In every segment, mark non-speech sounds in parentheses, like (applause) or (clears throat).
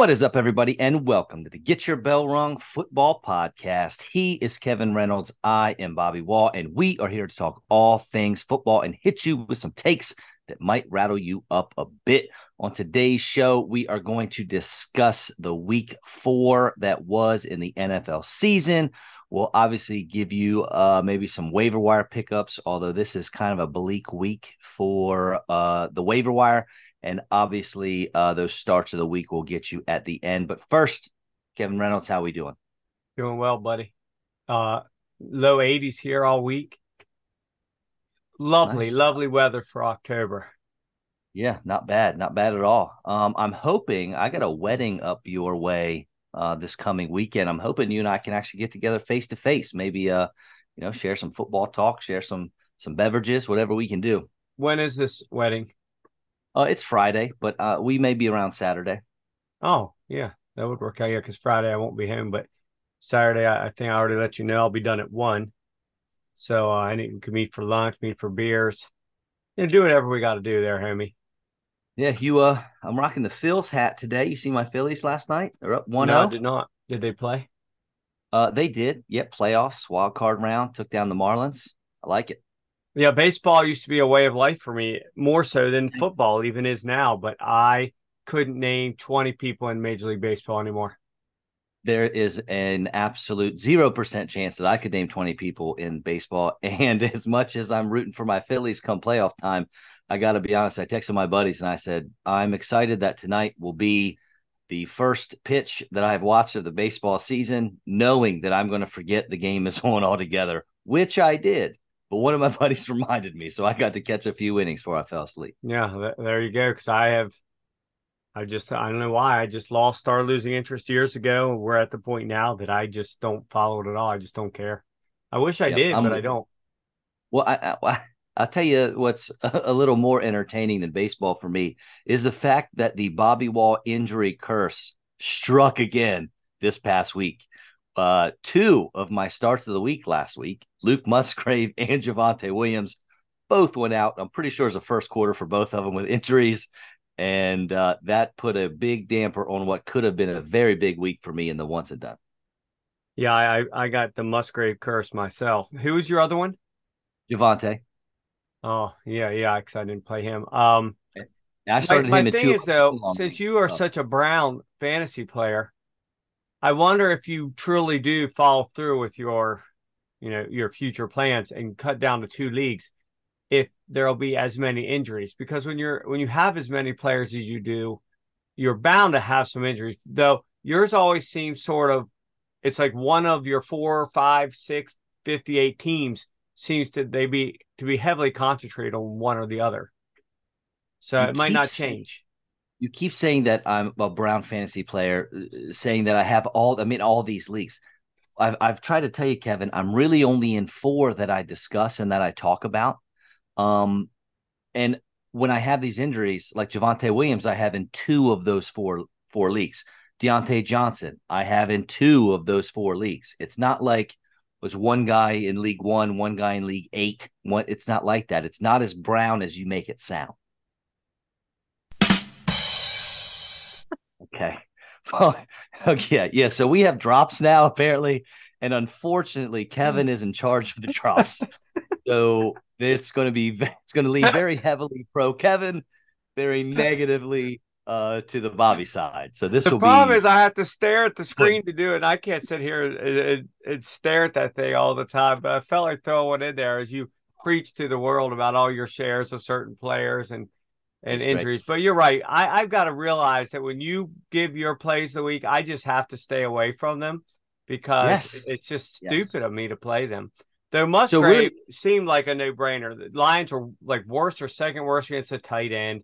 What is up, everybody, and welcome to the Get Your Bell Rung Football Podcast. He is Kevin Reynolds. I am Bobby Wall, and we are here to talk all things football and hit you with some takes that might rattle you up a bit. On today's show, we are going to discuss the week four that was in the NFL season. We'll obviously give you uh, maybe some waiver wire pickups, although this is kind of a bleak week for uh, the waiver wire. And obviously, uh, those starts of the week will get you at the end. But first, Kevin Reynolds, how we doing? Doing well, buddy. Uh, low 80s here all week. Lovely, nice. lovely weather for October. Yeah, not bad, not bad at all. Um, I'm hoping I got a wedding up your way uh, this coming weekend. I'm hoping you and I can actually get together face to face. Maybe uh, you know, share some football talk, share some some beverages, whatever we can do. When is this wedding? Uh, it's Friday, but uh, we may be around Saturday. Oh, yeah, that would work out. Yeah, because Friday I won't be home, but Saturday I, I, think I already let you know I'll be done at one. So uh, I need we can meet for lunch, meet for beers, and do whatever we got to do there, homie. Yeah, you. Uh, I'm rocking the Phils hat today. You see my Phillies last night? They're up one. No, I did not. Did they play? Uh, they did. Yep, playoffs, wild card round, took down the Marlins. I like it. Yeah, baseball used to be a way of life for me, more so than football even is now. But I couldn't name 20 people in Major League Baseball anymore. There is an absolute 0% chance that I could name 20 people in baseball. (laughs) And as much as I'm rooting for my Phillies come playoff time, I got to be honest. I texted my buddies and I said, I'm excited that tonight will be the first pitch that I've watched of the baseball season, knowing that I'm going to forget the game is (laughs) on altogether, which I did. But one of my (laughs) buddies reminded me, so I got to catch a few innings before I fell asleep. Yeah, there you go. Because I have, I just, I don't know why, I just lost, started losing interest years ago. We're at the point now that I just don't follow it at all. I just don't care. I wish I yep, did, I'm, but I don't. Well, I, I, I'll tell you what's (laughs) a little more entertaining than baseball for me is the fact that the Bobby Wall injury curse struck again this past week. Uh, two of my starts of the week last week, Luke Musgrave (laughs) and Javonte Williams, both went out. I'm pretty sure it was the first quarter for both of them with injuries. And uh, that put a big damper on what could have been a very big week for me in the once and done. Yeah, I, I got the Musgrave curse myself. Who was your other one? Javonte. Oh, yeah, yeah, because I didn't play him. Um, I started my, him my thing is though, since you are oh. such a Brown fantasy player, I wonder if you truly do follow through with your, you know, your future plans and cut down to two leagues if there'll be as many injuries. Because when you're when you have as many players as you do, you're bound to have some injuries. Though yours always seems sort of it's like one of your four, five, six, 58 teams seems to they be to be heavily concentrated on one or the other. So you it might not change you keep saying that I'm a Brown fantasy player, uh, saying that I have all, I mean, all these leagues. I've, I've tried to tell you, Kevin, I'm really only in four that I discuss and that I talk about. Um, and when I have these injuries, like Javonte Williams, I have in two of those four four leagues. Diontae Johnson, I have in two of those four leagues. It's not like was one guy in League One, one guy in League Eight. One, it's not like that. It's not as brown as you make it sound. Okay. (laughs) Okay. Yeah. So we have drops now, apparently. And unfortunately, Kevin is in charge of the drops. (laughs) so it's going to be, it's going to lean very heavily pro Kevin, very negatively uh, to the Bobby side. So this will be the will problem be... is I have to stare at the screen to do it. I can't sit here and, and, and, stare at that thing all the time. But I felt like throwing one in there as you preach to the world about all your shares of certain players and and injuries. But you're right. I, I've got to realize that when you give your plays the week, I just have to stay away from them because yes. it's just stupid yes. of me to play them. Though Musgrave so really, seemed like a no brainer. The Lions are like worst or second worst against a tight end.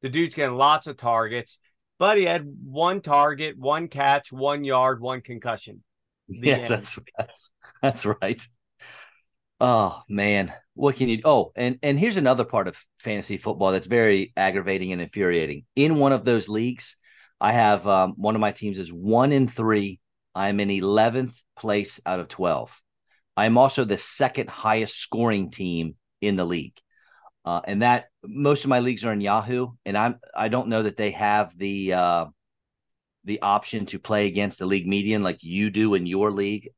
The dude's getting lots of targets, but he had one target, one catch, one yard, one concussion. (laughs) yes, that's, that's that's right. Oh man, what can you? Oh, and and here's another part of fantasy football that's very aggravating and infuriating. In one of those leagues, I have um, one of my teams is one in three. I'm in eleventh place out of twelve. I'm also the second highest scoring team in the league, uh, and that most of my leagues are in Yahoo, and I'm I don't know that they have the uh, the option to play against the league median like you do in your league.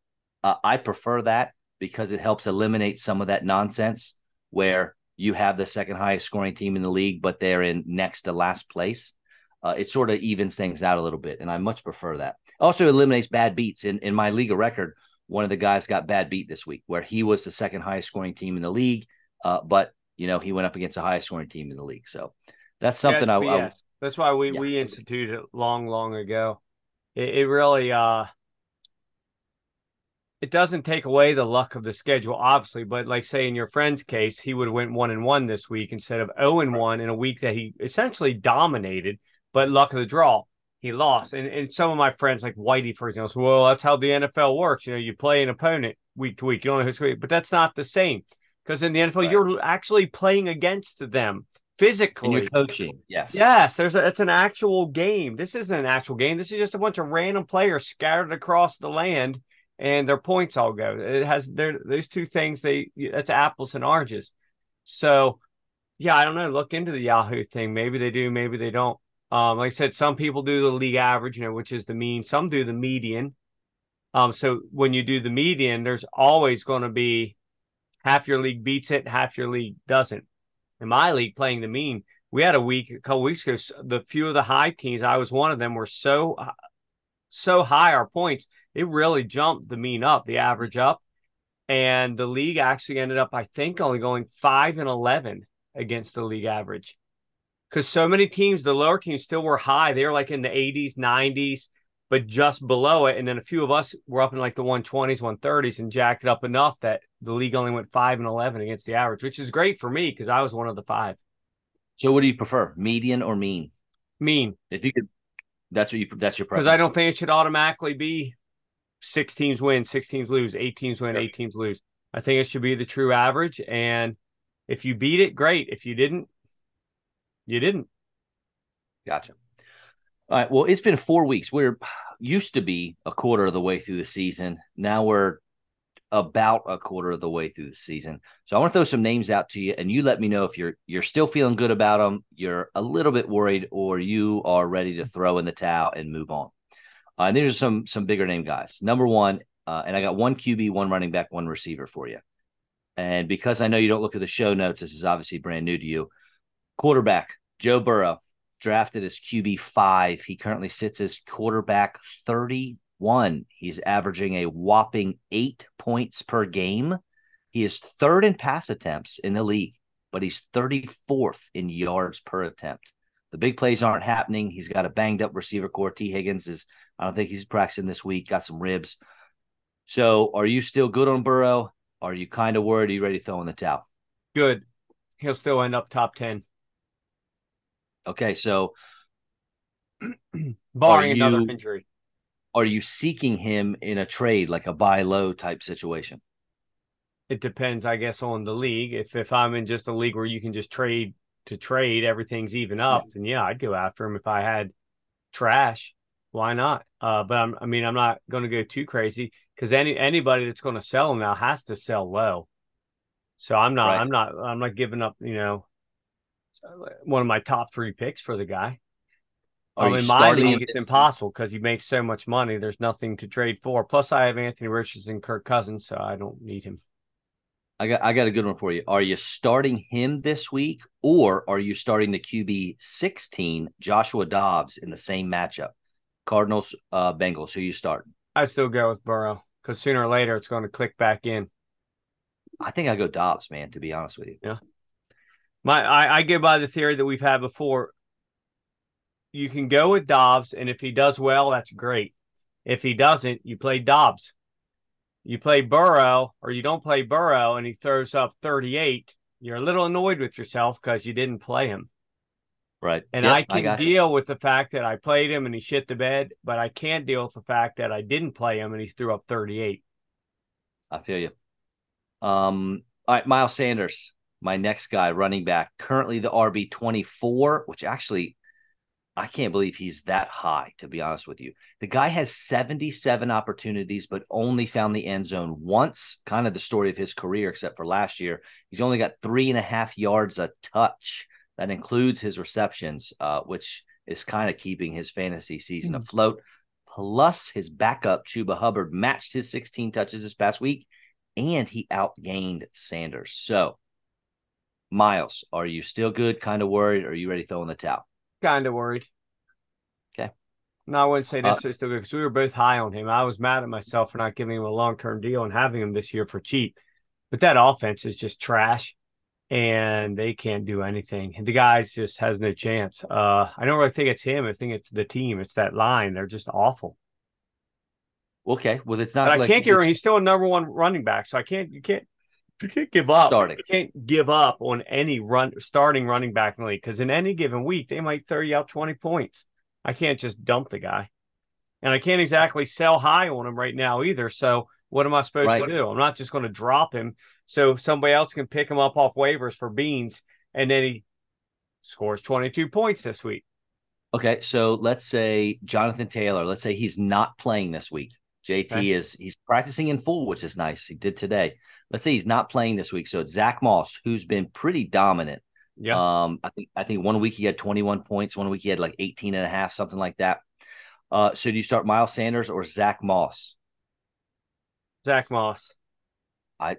Uh, I prefer that because it helps eliminate some of that nonsense where you have the second highest scoring team in the league, but they're in next to last place. Uh, it sort of evens things out a little bit, and I much prefer that. Also eliminates bad beats. In in my league of record, one of the guys got bad beat this week, where he was the second highest scoring team in the league, uh, but you know he went up against the highest scoring team in the league. So that's something That's I, I That's why we Yeah. we instituted it long, long ago. It, it really uh it doesn't take away the luck of the schedule, obviously, but like say in your friend's case, he would have went one and one this week instead of zero and one in a week that he essentially dominated, but luck of the draw, he lost. And and some of my friends, like Whitey, for example, say, well, that's how the NFL works. You know, you play an opponent week to week. You don't know who's going, but that's not the same because in the NFL, Right. you're actually playing against them physically. and you're coaching. Yes. Yes, there's a, it's an actual game. This isn't an actual game. This is just a bunch of random players scattered across the land, and their points all go. It has there those two things. They that's apples and oranges. So, yeah, I don't know. Look into the Yahoo thing. Maybe they do. Maybe they don't. Um, like I said, some people do the league average, you know, which is the mean. Some do the median. Um, so when you do the median, there's always going to be half your league beats it, half your league doesn't in my league playing the mean. We had a week a couple weeks ago. The few of the high teams, I was one of them, were so uh, so high our points. It really jumped the mean up, the average up, and the league actually ended up, I think, only going five and eleven against the league average. Because so many teams, the lower teams still were high. They were like in the 80s, 90s, but just below it. And then a few of us were up in like the 120s, 130s and jacked it up enough that the league only went five and 11 against the average, which is great for me because I was one of the five. So what do you prefer, median or mean? Mean If you could, that's what you. That's your because. I don't think it should automatically be six teams win, six teams lose, eight teams win, Sure. eight teams lose. I think it should be the true average. And if you beat it, great. If you didn't, you didn't. Gotcha. All right. Well, it's been four weeks. We're used to be a quarter of the way through the season. Now we're about a quarter of the way through the season. So I want to throw some names out to you, and you let me know if you're you're still feeling good about them, you're a little bit worried, or you are ready to throw in the towel and move on. Uh, and these are some some bigger name guys. Number one, uh, and I got one QB, one running back, one receiver for you. And because I know you don't look at the show notes, this is obviously brand new to you. Quarterback Joe Burrow drafted as QB five. He currently sits as quarterback 31. He's averaging a whopping eight points per game. He is third in pass attempts in the league, but he's 34th in yards per attempt. The big plays aren't happening. He's got a banged up receiver core. Tee Higgins is, I don't think he's practicing this week, got some ribs. So are you still good on Burrow? Are you kind of worried? Are you ready to throw in the towel? Good. He'll still end up top 10, Okay, so (clears throat) barring another you- injury. Are you seeking him in a trade, like a buy low type situation? It depends, I guess, on the league. If if I'm in just a league where you can just trade to trade, everything's even up, then yeah, I'd go after him. If I had trash, why not? Uh, but I'm, I mean, I'm not going to go too crazy because any anybody that's going to sell him now has to sell low. So I'm not, Right. I'm not, I'm not giving up. You know, one of my top three picks for the guy. Are Um, in my league, it's impossible because he makes so much money. There's nothing to trade for. Plus, I have Anthony Richardson, Kirk Cousins, so I don't need him. I got I got a good one for you. Are you starting him this week, or are you starting the QB sixteen Joshua Dobbs in the same matchup? Cardinals, uh, Bengals. Who you starting? I still go with Burrow because sooner or later it's going to click back in. I think I go Dobbs, man. To be honest with you, yeah. My, I, I go by the theory that we've had before. You can go with Dobbs, and if he does well, that's great. If he doesn't, you play Dobbs. You play Burrow, or you don't play Burrow, and he throws up 38. You're a little annoyed with yourself because you didn't play him. right? And Yep, I can you. deal with the fact that I played him and he shit the bed, but I can't deal with the fact that I didn't play him and he threw up 38. I feel you. Um, all right, Miles Sanders, my next guy, running back, currently the RB twenty four, which actually I can't believe he's that high. To be honest with you, the guy has seventy seven opportunities, but only found the end zone once. Kind of the story of his career, except for last year, he's only got three and a half yards a touch. That includes his receptions, uh, which is kind of keeping his fantasy season mm-hmm. afloat. Plus, his backup, Chuba Hubbard, matched his 16 touches this past week, and he outgained Sanders. So, Miles, are you still good? Kind of worried? Or are you ready to throw in the towel? Kind of worried. Okay. No, I wouldn't say necessarily uh, still good because we were both high on him. I was mad at myself for not giving him a long term deal and having him this year for cheap. But that offense is just trash and they can't do anything. The guys just has no chance. Uh, I don't really think it's him. I think it's the team. It's that line. They're just awful. Okay, well, it's not. But like I can't get. He's still a number one running back, so I can't. You can't. You can't give up. Starting. You can't give up on any run starting running back in the league because in any given week they might throw you out twenty points. I can't just dump the guy, and I can't exactly sell high on him right now either. So what am I supposed right. to do? I'm not just going to drop him so somebody else can pick him up off waivers for beans, and then he scores 22 points this week. Okay, so let's say Jonathan Taylor. Let's say he's not playing this week. JT okay. is he's practicing in full, which is nice. He did today. Let's say he's not playing this week. So it's Zack Moss, who's been pretty dominant. Yeah. Um, I think I think one week he had 21 points, one week he had like 18 and a half, something like that. Uh, so do you start Miles Sanders or Zack Moss? Zack Moss. I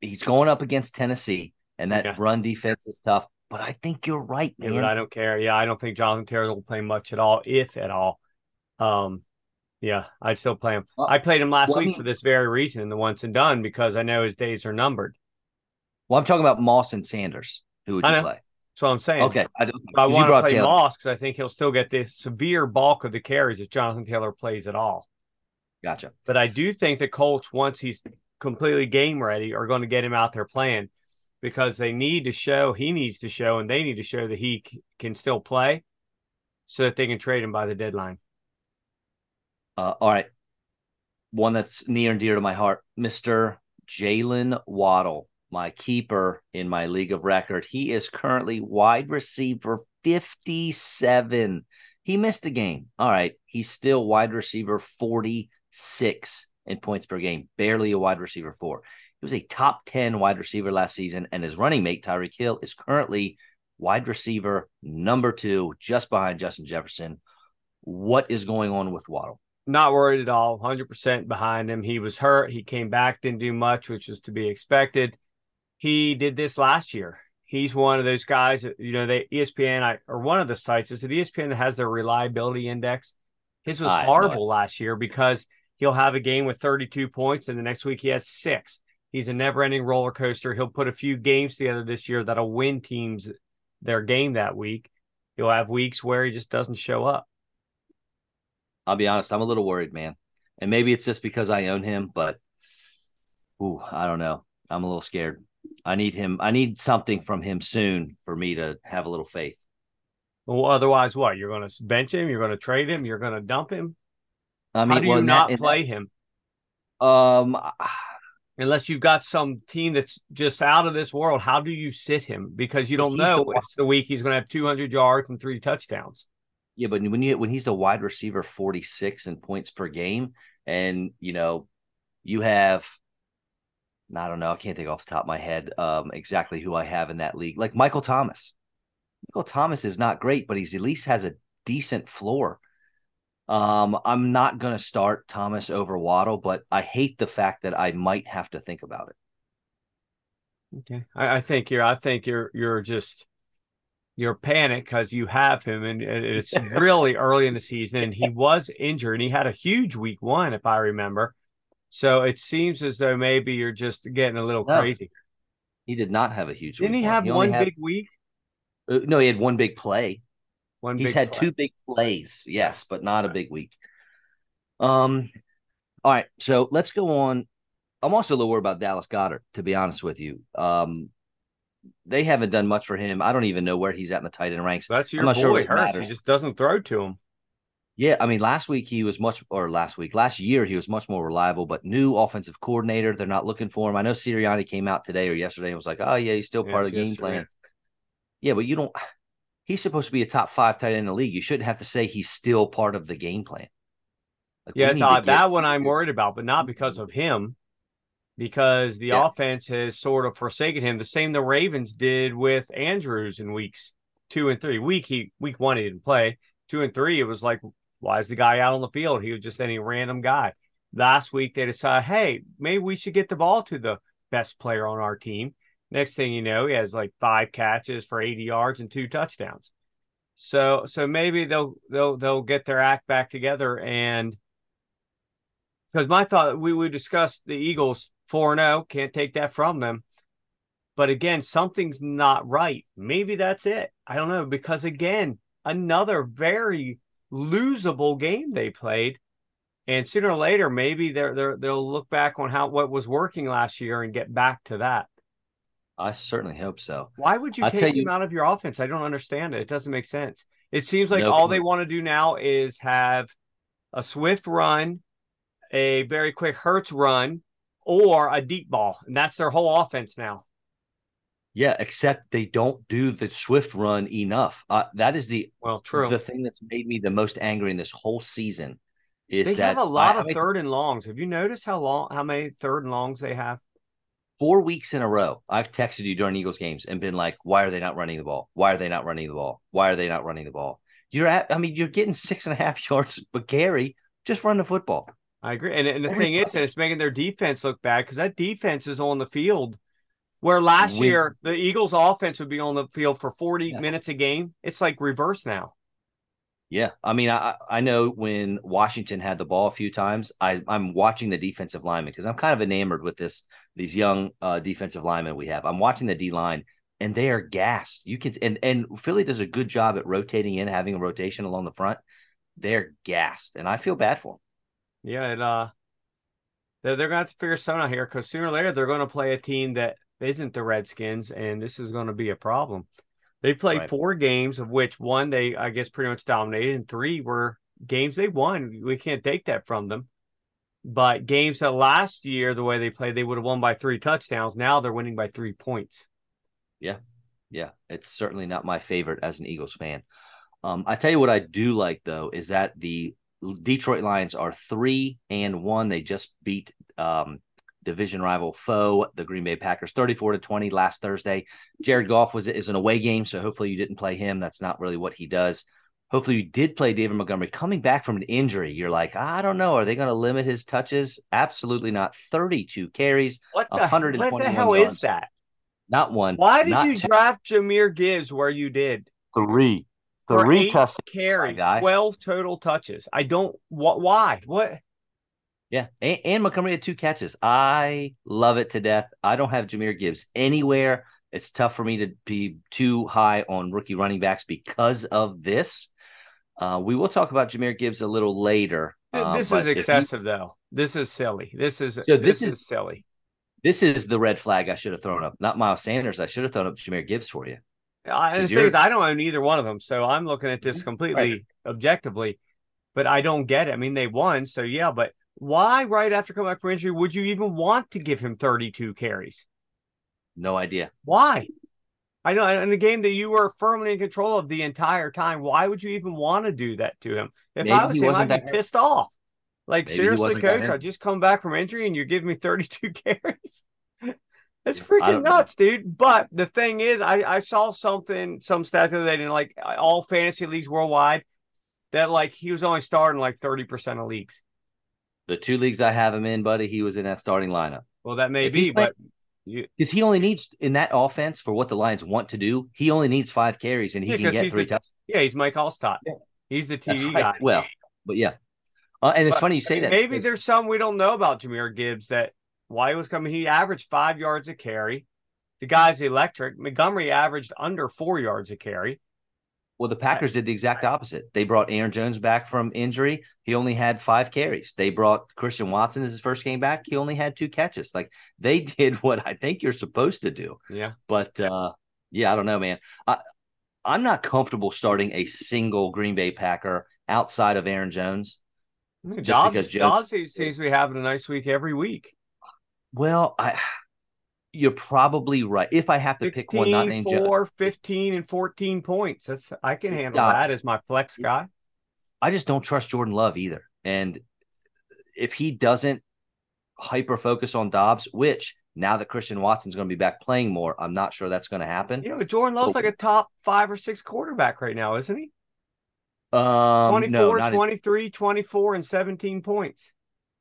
he's going up against Tennessee, and that yeah. run defense is tough. But I think you're right, man. But I don't care. Yeah, I don't think Jonathan Taylor will play much at all, if at all. Um, yeah, I'd still play him. I played him last well, week I mean, for this very reason in the once and done because I know his days are numbered. Well, I'm talking about Moss and Sanders. Who would you play? So I'm saying. Okay, I, I want to play Taylor. Moss because I think he'll still get the severe bulk of the carries if Jonathan Taylor plays at all. Gotcha. But I do think the Colts, once he's completely game ready, are going to get him out there playing because they need to show, he needs to show, and they need to show that he c- can still play so that they can trade him by the deadline. Uh, all right. One that's near and dear to my heart, Mr. Jaylen Waddle, my keeper in my league of record. He is currently wide receiver 57. He missed a game. All right. He's still wide receiver 40 six in points per game, barely a wide receiver four. He was a top 10 wide receiver last season, and his running mate, Tyreek Hill, is currently wide receiver number two, just behind Justin Jefferson. What is going on with Waddle? Not worried at all. 100% behind him. He was hurt. He came back, didn't do much, which was to be expected. He did this last year. He's one of those guys that, you know, they ESPN I, or one of the sites is it ESPN that has their reliability index. His was horrible last year because he'll have a game with 32 points, and the next week he has six. He's a never ending roller coaster. He'll put a few games together this year that'll win teams their game that week. He'll have weeks where he just doesn't show up. I'll be honest, I'm a little worried, man. And maybe it's just because I own him, but ooh, I don't know. I'm a little scared. I need him. I need something from him soon for me to have a little faith. Well, otherwise, what? You're going to bench him? You're going to trade him? You're going to dump him? I mean, how do well, you not that, play him? Um, unless you've got some team that's just out of this world, how do you sit him? Because you don't know the, if it's the week he's going to have 200 yards and three touchdowns. Yeah, but when you when he's a wide receiver 46 in points per game, and you know, you have I don't know, I can't think off the top of my head um, exactly who I have in that league. Like Michael Thomas. Michael Thomas is not great, but he's at least has a decent floor. Um, I'm not to start Thomas over Waddle, but I hate the fact that I might have to think about it. Okay, I, I think you're. I think you're. You're just. You're panicked because you have him, and (laughs) it's really early in the season, and he was injured, and he had a huge week one, if I remember. So it seems as though maybe you're just getting a little no, crazy. He did not have a huge. Week. Didn't he have he one had, big week? Uh, no, he had one big play. One He's had play. two big plays, yes, but not a big week. Um, all right, so let's go on. I'm also a little worried about Dallas Goedert, to be honest with you. Um, they haven't done much for him. I don't even know where he's at in the tight end ranks. That's your I'm not boy. Sure Hurts. He just doesn't throw to him. Yeah, I mean, last week he was much, or last week, last year he was much more reliable. But new offensive coordinator, they're not looking for him. I know Sirianni came out today or yesterday and was like, "Oh yeah, he's still part of the game plan." Yeah, but you don't he's supposed to be a top five tight end in the league. You shouldn't have to say he's still part of the game plan. Like, yeah, it's odd. That one I'm worried about, but not because of him, because the yeah. offense has sort of forsaken him. The same the Ravens did with Andrews in weeks two and three. Week he week one he didn't play. two and three, it was like, why is the guy out on the field? He was just any random guy. Last week they decided, hey, maybe we should get the ball to the best player on our team. Next thing you know, he has like five catches for 80 yards and two touchdowns. So so maybe they'll they'll they'll get their act back together and because my thought we we discussed the Eagles 4 0, can't take that from them. But again, something's not right. Maybe that's it. I don't know. Because again, another very losable game they played. And sooner or later, maybe they're, they're they'll look back on how what was working last year and get back to that. I certainly hope so. Why would you I'll take him out of your offense? I don't understand it. It doesn't make sense. It seems like no all they want to do now is have a swift run, a very quick Hurts run, or a deep ball, and that's their whole offense now. Yeah, except they don't do the swift run enough. Uh, that is the well, true. The thing that's made me the most angry in this whole season is they that have a lot I, of I third and longs. Have you noticed how long, how many third and longs they have? Four weeks in a row, I've texted you during Eagles games and been like, "Why are they not running the ball? Why are they not running the ball? Why are they not running the ball?" You're at, I mean, you're getting six and a half (laughs) yards, but Gary, just run the football. I agree, and, and the thing is, and it's making their defense look bad because that defense is on the field where last we, year the Eagles offense would be on the field for 40 yeah. minutes a game. It's like reverse now. Yeah. I mean, I, I know when Washington had the ball a few times, I, I'm watching the defensive lineman because I'm kind of enamored with this these young uh, defensive linemen we have. I'm watching the D line and they are gassed. You can and and Philly does a good job at rotating in, having a rotation along the front. They're gassed, and I feel bad for them. Yeah, and uh, they're, they're gonna have to figure something out here because sooner or later they're gonna play a team that isn't the Redskins, and this is going to be a problem. They played right. four games, of which one they, I guess, pretty much dominated, and three were games they won. We can't take that from them. But games that last year, the way they played, they would have won by three touchdowns. Now they're winning by three points. Yeah. Yeah. It's certainly not my favorite as an Eagles fan. Um, I tell you what I do like though is that the Detroit Lions are three and one. They just beat um, division rival foe, the Green Bay Packers, 34 to 20 last Thursday. Jared Goff was is an away game, so hopefully you didn't play him. That's not really what he does. Hopefully you did play David Montgomery coming back from an injury. You're like, I don't know. Are they going to limit his touches? Absolutely not. 32 carries, what the, 121 what the hell yards. is that? Not one. Why did you two. draft Jahmyr Gibbs where you did? Three. Three touches. Carries, 12 total touches. I don't, wh- why? What? Yeah, and, and, Montgomery had two catches. I love it to death. I don't have Jahmyr Gibbs anywhere. It's tough for me to be too high on rookie running backs because of this. Uh, we will talk about Jahmyr Gibbs a little later. Uh, this is excessive, you, though. This is silly. This is so this, this is, is, silly. This is the red flag I should have thrown up. Not Miles Sanders. I should have thrown up Jahmyr Gibbs for you. Uh, the thing is, I don't own either one of them, so I'm looking at this mm-hmm. completely right. objectively. But I don't get it. I mean, they won, so yeah. But why, right after coming back from injury, would you even want to give him 32 carries? No idea. Why? I know in a game that you were firmly in control of the entire time, why would you even want to do that to him? If Maybe I was him, I'd be pissed off. Like Maybe seriously, coach, I just come back from injury and you're giving me 32 (laughs) carries. It's freaking nuts, dude. But the thing is, I, I saw something, some stat that they didn't like all fantasy leagues worldwide that like he was only starting like 30% of leagues. The two leagues I have him in, buddy, he was in that starting lineup. Well, that may if be, but because he only needs in that offense for what the Lions want to do, he only needs five carries and he yeah, can get three touchdowns. Yeah, he's Mike Alstott. Yeah. He's the TV right. guy. Well, but yeah, uh, and it's but funny you say that. Maybe there's some we don't know about Jahmyr Gibbs that why he was coming. He averaged five yards a carry. The guy's electric. Montgomery averaged under four yards a carry. Well, the Packers did the exact opposite. They brought Aaron Jones back from injury. He only had five carries. They brought Christian Watson as his first game back. He only had two catches. Like they (laughs) did what I think you're supposed to do. Yeah. But uh, yeah, I don't know, man. I, I'm not comfortable starting a single Green Bay Packer outside of Aaron Jones. Because Jones, seems to be having a nice week every week. Well, I you're probably right. If I have to 16, pick one, not named four, Jones. 15 and 14 points. That's I can handle that as my flex guy. I just don't trust Jordan Love either. And if he doesn't hyper focus on Doubs, which now that Christian Watson's going to be back playing more, I'm not sure that's going to happen. You know, Jordan Love's but, like a top five or six quarterback right now, isn't he? Um, 24, no, 23, 24, and 17 points.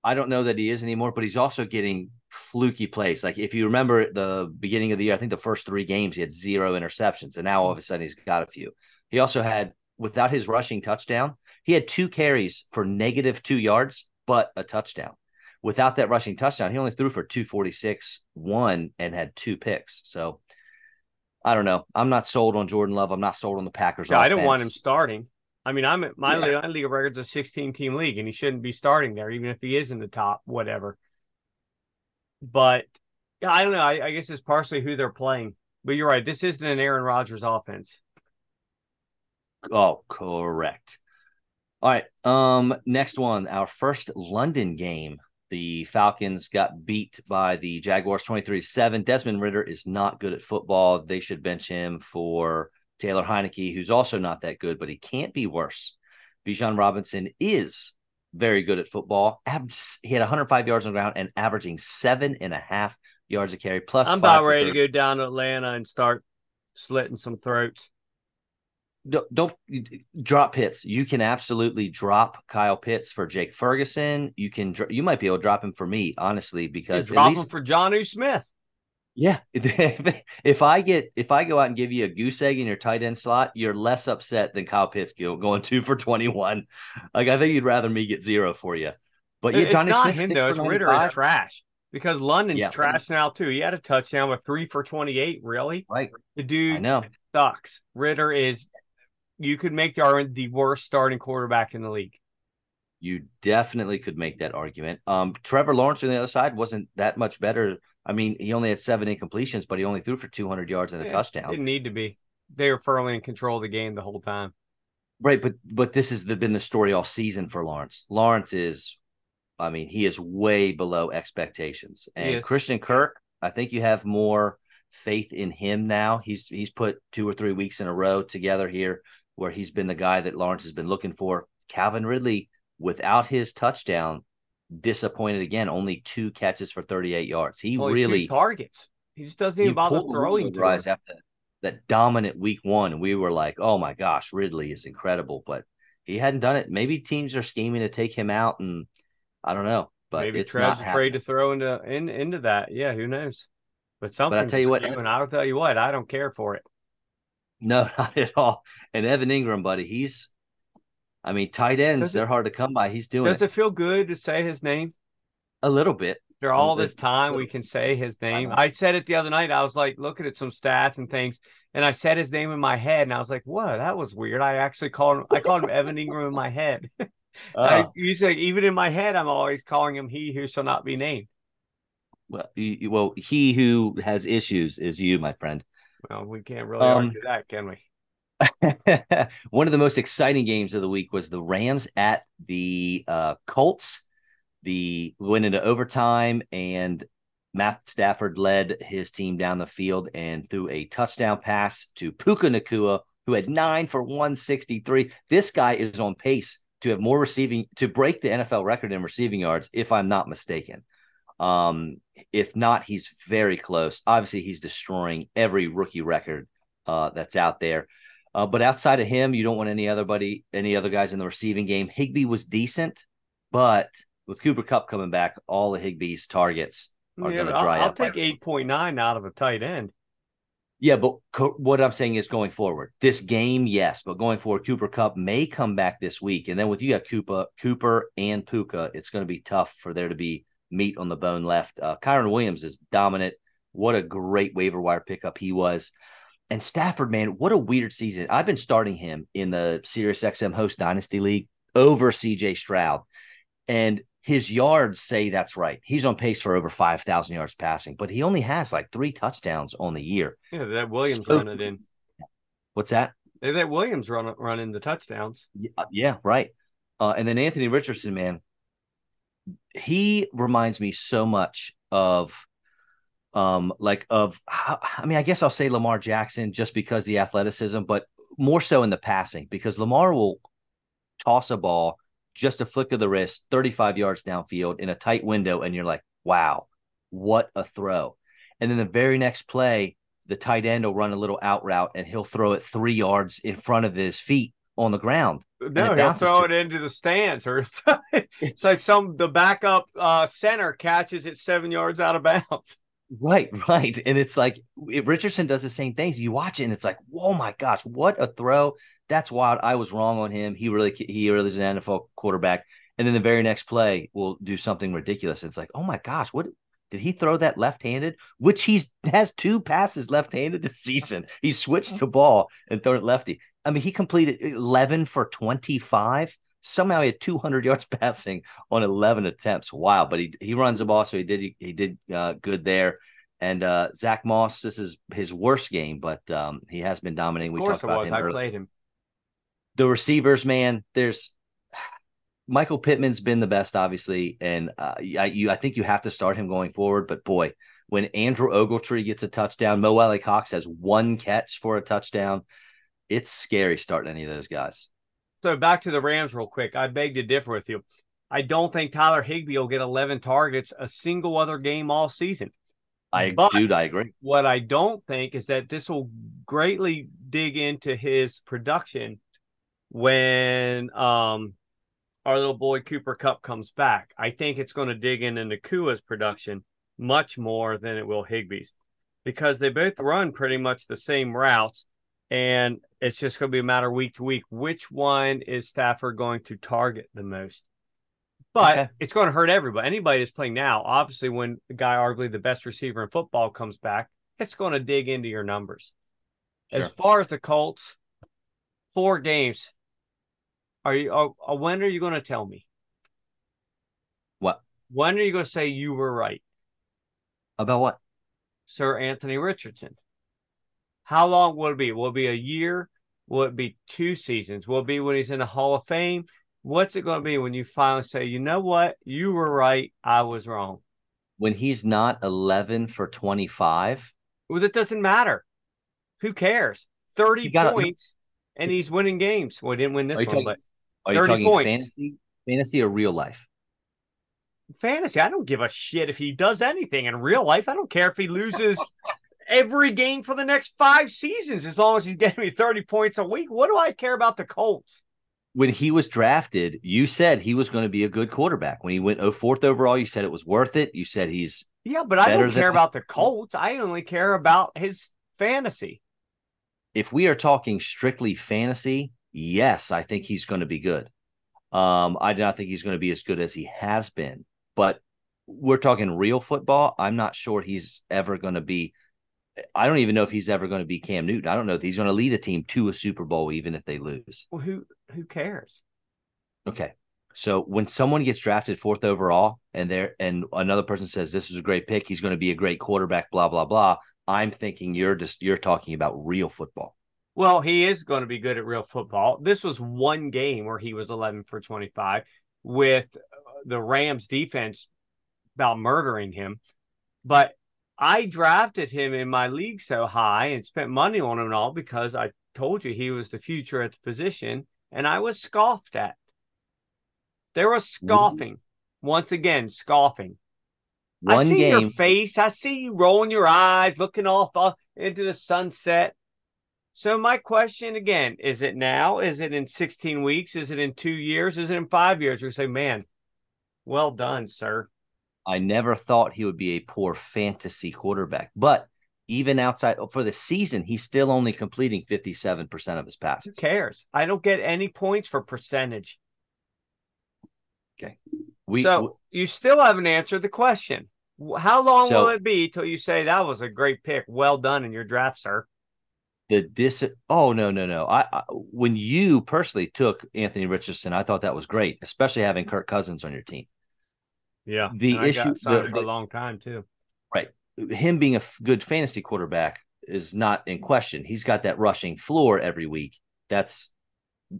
I don't know that he is anymore, but he's also getting fluky plays. Like if you remember the beginning of the year, I think the first three games he had zero interceptions, and now all of a mm-hmm. sudden he's got a few. He also had, without his rushing touchdown, he had two carries for negative two yards, but a touchdown. Without that rushing touchdown, he only threw for 246, one, and had two picks. So I don't know. I'm not sold on Jordan Love. I'm not sold on the Packers. Yeah, I don't want him starting. I mean, I'm my, Yeah. league, my league of records a 16 team league, and he shouldn't be starting there, even if he is in the top, whatever. But yeah, I don't know. I, I guess it's partially who they're playing. But you're right. This isn't an Aaron Rodgers offense. Oh, correct. All right. Um, next one, our first London game. The Falcons got beat by the Jaguars 23-7. Desmond Ridder is not good at football. They should bench him for Taylor Heinicke, who's also not that good, but he can't be worse. Bijan Robinson is very good at football. Average- He had 105 yards on the ground and averaging seven and a half yards a carry. Plus, I'm about ready to go down to Atlanta and start slitting some throats. don't, don't drop Pitts. You can absolutely drop Kyle Pitts for Jake Ferguson. You can you might be able to drop him for me, honestly, You because at drop least him for Jonnu Smith. Yeah, if, (laughs) if I get if I go out and give you a goose egg in your tight end slot, you're less upset than Kyle Pitts going two for twenty one. Like I think you'd rather me get zero for you. But yeah, it's Johnny not Smith, him though. It's Ridder is trash because London's Yeah. trash now too. He had a touchdown with three for 28. Really, Right, the I dude know. sucks. Ridder is. You could make the the worst starting quarterback in the league. You definitely could make that argument. Um, Trevor Lawrence on the other side wasn't that much better. I mean, he only had seven incompletions, but he only threw for 200 yards and a Yeah, touchdown. Didn't need to be. They were firmly in control of the game the whole time. Right, but but this has been the story all season for Lawrence. Lawrence is, I mean, he is way below expectations. And. Christian Kirk, I think you have more faith in him now. He's he's put two or three weeks in a row together here where he's been the guy that Lawrence has been looking for. Calvin Ridley, without his touchdown, disappointed again. Only two catches for 38 yards. He Only really targets. He just doesn't even bother throwing rise after that dominant week one. We were like, oh my gosh, Ridley is incredible, but he hadn't done it. Maybe teams are scheming to take him out, and I don't know, but Maybe not afraid happening. to throw into in, into that. Yeah, who knows? But something. tell you what- and I'll tell you what, I don't care for it. No, (laughs) not at all. And Evan Engram, buddy, he's. I mean, tight ends, Does it- they're hard to come by. He's doing Does it it feel good to say his name? a little bit. After all this time, we can say his name. know. I said it the other night. I was like looking at some stats and things, and I said his name in my head, and I was like, "What? That was weird." I actually called him. I called him Evan Engram in my head. (laughs) I Oh, usually, even in my head, I'm always calling him "He who shall not be named." well, you- well, he who has issues is you, my friend. Well, we can't really Um, argue that, can we? (laughs) One of the most exciting games of the week was the Rams at the uh, Colts. The went into overtime, and Matt Stafford led his team down the field and threw a touchdown pass to Puka Nacua, who had nine for 163. This guy is on pace to have more receiving to break the NFL record in receiving yards, if I'm not mistaken. Um, if not, he's very close. Obviously, he's destroying every rookie record uh, that's out there. Uh, but outside of him, you don't want any other buddy, any other guys in the receiving game. Higbee was decent, but with Cooper Kupp coming back, all of Higbee's targets are Yeah, going to I'll, dry I'll take eight point nine out of a tight end. Yeah, but co- what I'm saying is going forward, this game, yes, but going forward, Cooper Kupp may come back this week, and then with you got Cooper, Cooper and Puka, it's going to be tough for there to be meat on the bone left. Uh, Kyren Williams is dominant. What a great waiver wire pickup he was. And Stafford, man, what a weird season. I've been starting him in the SiriusXM Host Dynasty League over CJ Stroud. And his yards say that's right. He's on pace for over 5,000 yards passing, but he only has like three touchdowns on the year. Yeah, that Williams So- run it in. What's that? They let Williams run running the touchdowns. Yeah, uh, yeah, right. Uh, and then Anthony Richardson, man, he reminds me so much of, um, like of. how- I mean, I guess I'll say Lamar Jackson just because the athleticism, but more so in the passing because Lamar will toss a ball just a flick of the wrist, thirty-five yards downfield in a tight window, and you're like, wow, what a throw! And then the very next play, the tight end will run a little out route and he'll throw it three yards in front of his feet on the ground. No, he'll throw it into the stands, or (laughs) it's like some the backup uh, center catches it seven yards out of bounds. Right, (laughs) right, and it's like Richardson does the same things. You watch it, and it's like, whoa, my gosh, what a throw! That's wild. I was wrong on him. He really, he really is an NFL quarterback. And then the very next play will do something ridiculous. It's like, oh my gosh, what did he throw that left-handed? Which he's (laughs) has two passes left-handed this season. He switched the ball and thrown it lefty. I mean, he completed 11 for 25. Somehow he had 200 (laughs) yards passing on 11 attempts. Wow! But he he runs the ball, so he did he, he did uh, good there. And uh, Zack Moss, this is his worst game, but um, he has been dominating. We talked about was. him. I played him. The receivers, man. There's Michael Pittman's been the best, obviously, and uh, I, you, I think you have to start him going forward. But boy, when Andrew Ogletree gets a touchdown, Mo Alie-Cox has one catch for a touchdown. It's scary starting any of those guys. So back to the Rams real quick. I beg to differ with you. I don't think Tyler Higbee will get 11 targets a single other game all season. I but dude, I agree. What I don't think is that this will greatly dig into his production when um our little boy Cooper Kupp comes back. I think it's going to dig in into Kua's production much more than it will Higby's because they both run pretty much the same routes. And it's just going to be a matter week to week. Which one is Stafford going to target the most? But okay. it's going to hurt everybody. Anybody that's playing now, obviously, when the guy, arguably the best receiver in football, comes back, it's going to dig into your numbers. Sure. As far as the Colts, four games, are you? Uh, uh, when are you going to tell me? What? When are you going to say you were right? About what? Sir Anthony Richardson. How long will it be? Will it be a year? Will it be two seasons? Will it be when he's in the Hall of Fame? What's it going to be when you finally say, you know what? You were right. I was wrong. When he's not 11 for 25? Well, it doesn't matter. Who cares? 30 points and he's winning games. Well, he didn't win this one, talking, but are you talking points. fantasy, fantasy or real life? Fantasy. I don't give a shit if he does anything in real life. I don't care if he loses (laughs) every game for the next five seasons as long as he's getting me 30 points a week. What do I care about the Colts? When he was drafted, you said he was going to be a good quarterback. When he went oh, fourth overall, you said it was worth it. You said he's yeah, but I don't care about the Colts. I only care about his fantasy. If we are talking strictly fantasy, yes, I think he's going to be good. Um, I do not think he's going to be as good as he has been, but we're talking real football. I'm not sure he's ever going to be. I don't even know if he's ever going to be Cam Newton. I don't know if he's going to lead a team to a Super Bowl, even if they lose. Well, who who cares? Okay, so when someone gets drafted fourth overall, and there and another person says this is a great pick, he's going to be a great quarterback, blah blah blah. I'm thinking you're just you're talking about real football. Well, he is going to be good at real football. This was one game where he was 11 for 25 with the Rams defense about murdering him. But I drafted him in my league so high and spent money on him and all because I told you he was the future at the position and I was scoffed at. There was scoffing. Once again, scoffing. One I see game. your face. I see you rolling your eyes, looking off uh, into the sunset. So my question again, is it now? Is it in 16 weeks? Is it in two years? Is it in five years? We say, man, well done, sir. I never thought he would be a poor fantasy quarterback, but even outside oh, for the season, he's still only completing 57% of his passes. Who cares? I don't get any points for percentage. Okay. We, so we, you still haven't answered the question. How long so, will it be till you say that was a great pick? Well done in your draft, sir the dis oh no no no I, I, when you personally took Anthony Richardson I thought that was great especially having Kirk Cousins on your team yeah the issue the, for a long time too right him being a good fantasy quarterback is not in question he's got that rushing floor every week that's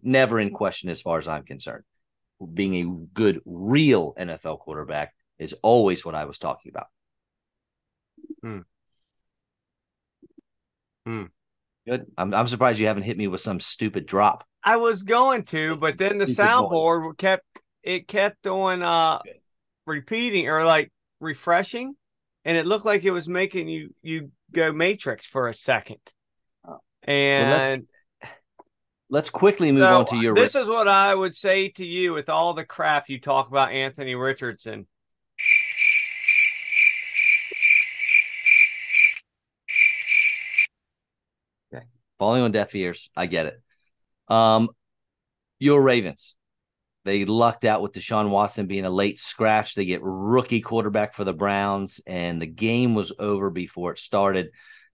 never in question as far as I'm concerned being a good real NFL quarterback is always what I was talking about hmm. Hmm. Good. I'm, I'm surprised you haven't hit me with some stupid drop. I was going to, but then the soundboard kept it kept doing uh repeating or like refreshing, and it looked like it was making you you go Matrix for a second. Oh. And well, let's, let's quickly move So, on to your. This is what I would say to you with all the crap you talk about Anthony Richardson. falling on deaf ears. I get it. Um, your Ravens. They lucked out with Deshaun Watson being a late scratch. They get rookie quarterback for the Browns, and the game was over before it started.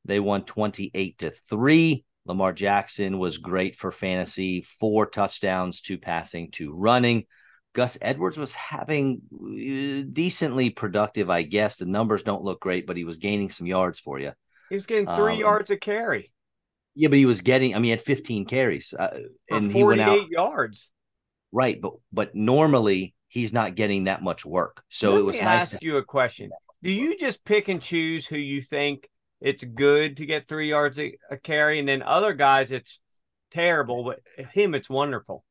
They won 28 to 3. Lamar Jackson was great for fantasy, four touchdowns, two passing, two running. Gus Edwards was having uh, decently productive, I guess. The numbers don't look great, but he was gaining some yards for you. He was getting three Um, yards a carry Yeah, but he was getting. I mean, he had 15 carries, uh, and he went 48 out yards. Right. But but normally he's not getting that much work, so Let it was me nice ask to. you a question. Do you just pick and choose who you think it's good to get three yards a, a carry, and then other guys it's terrible, but him it's wonderful.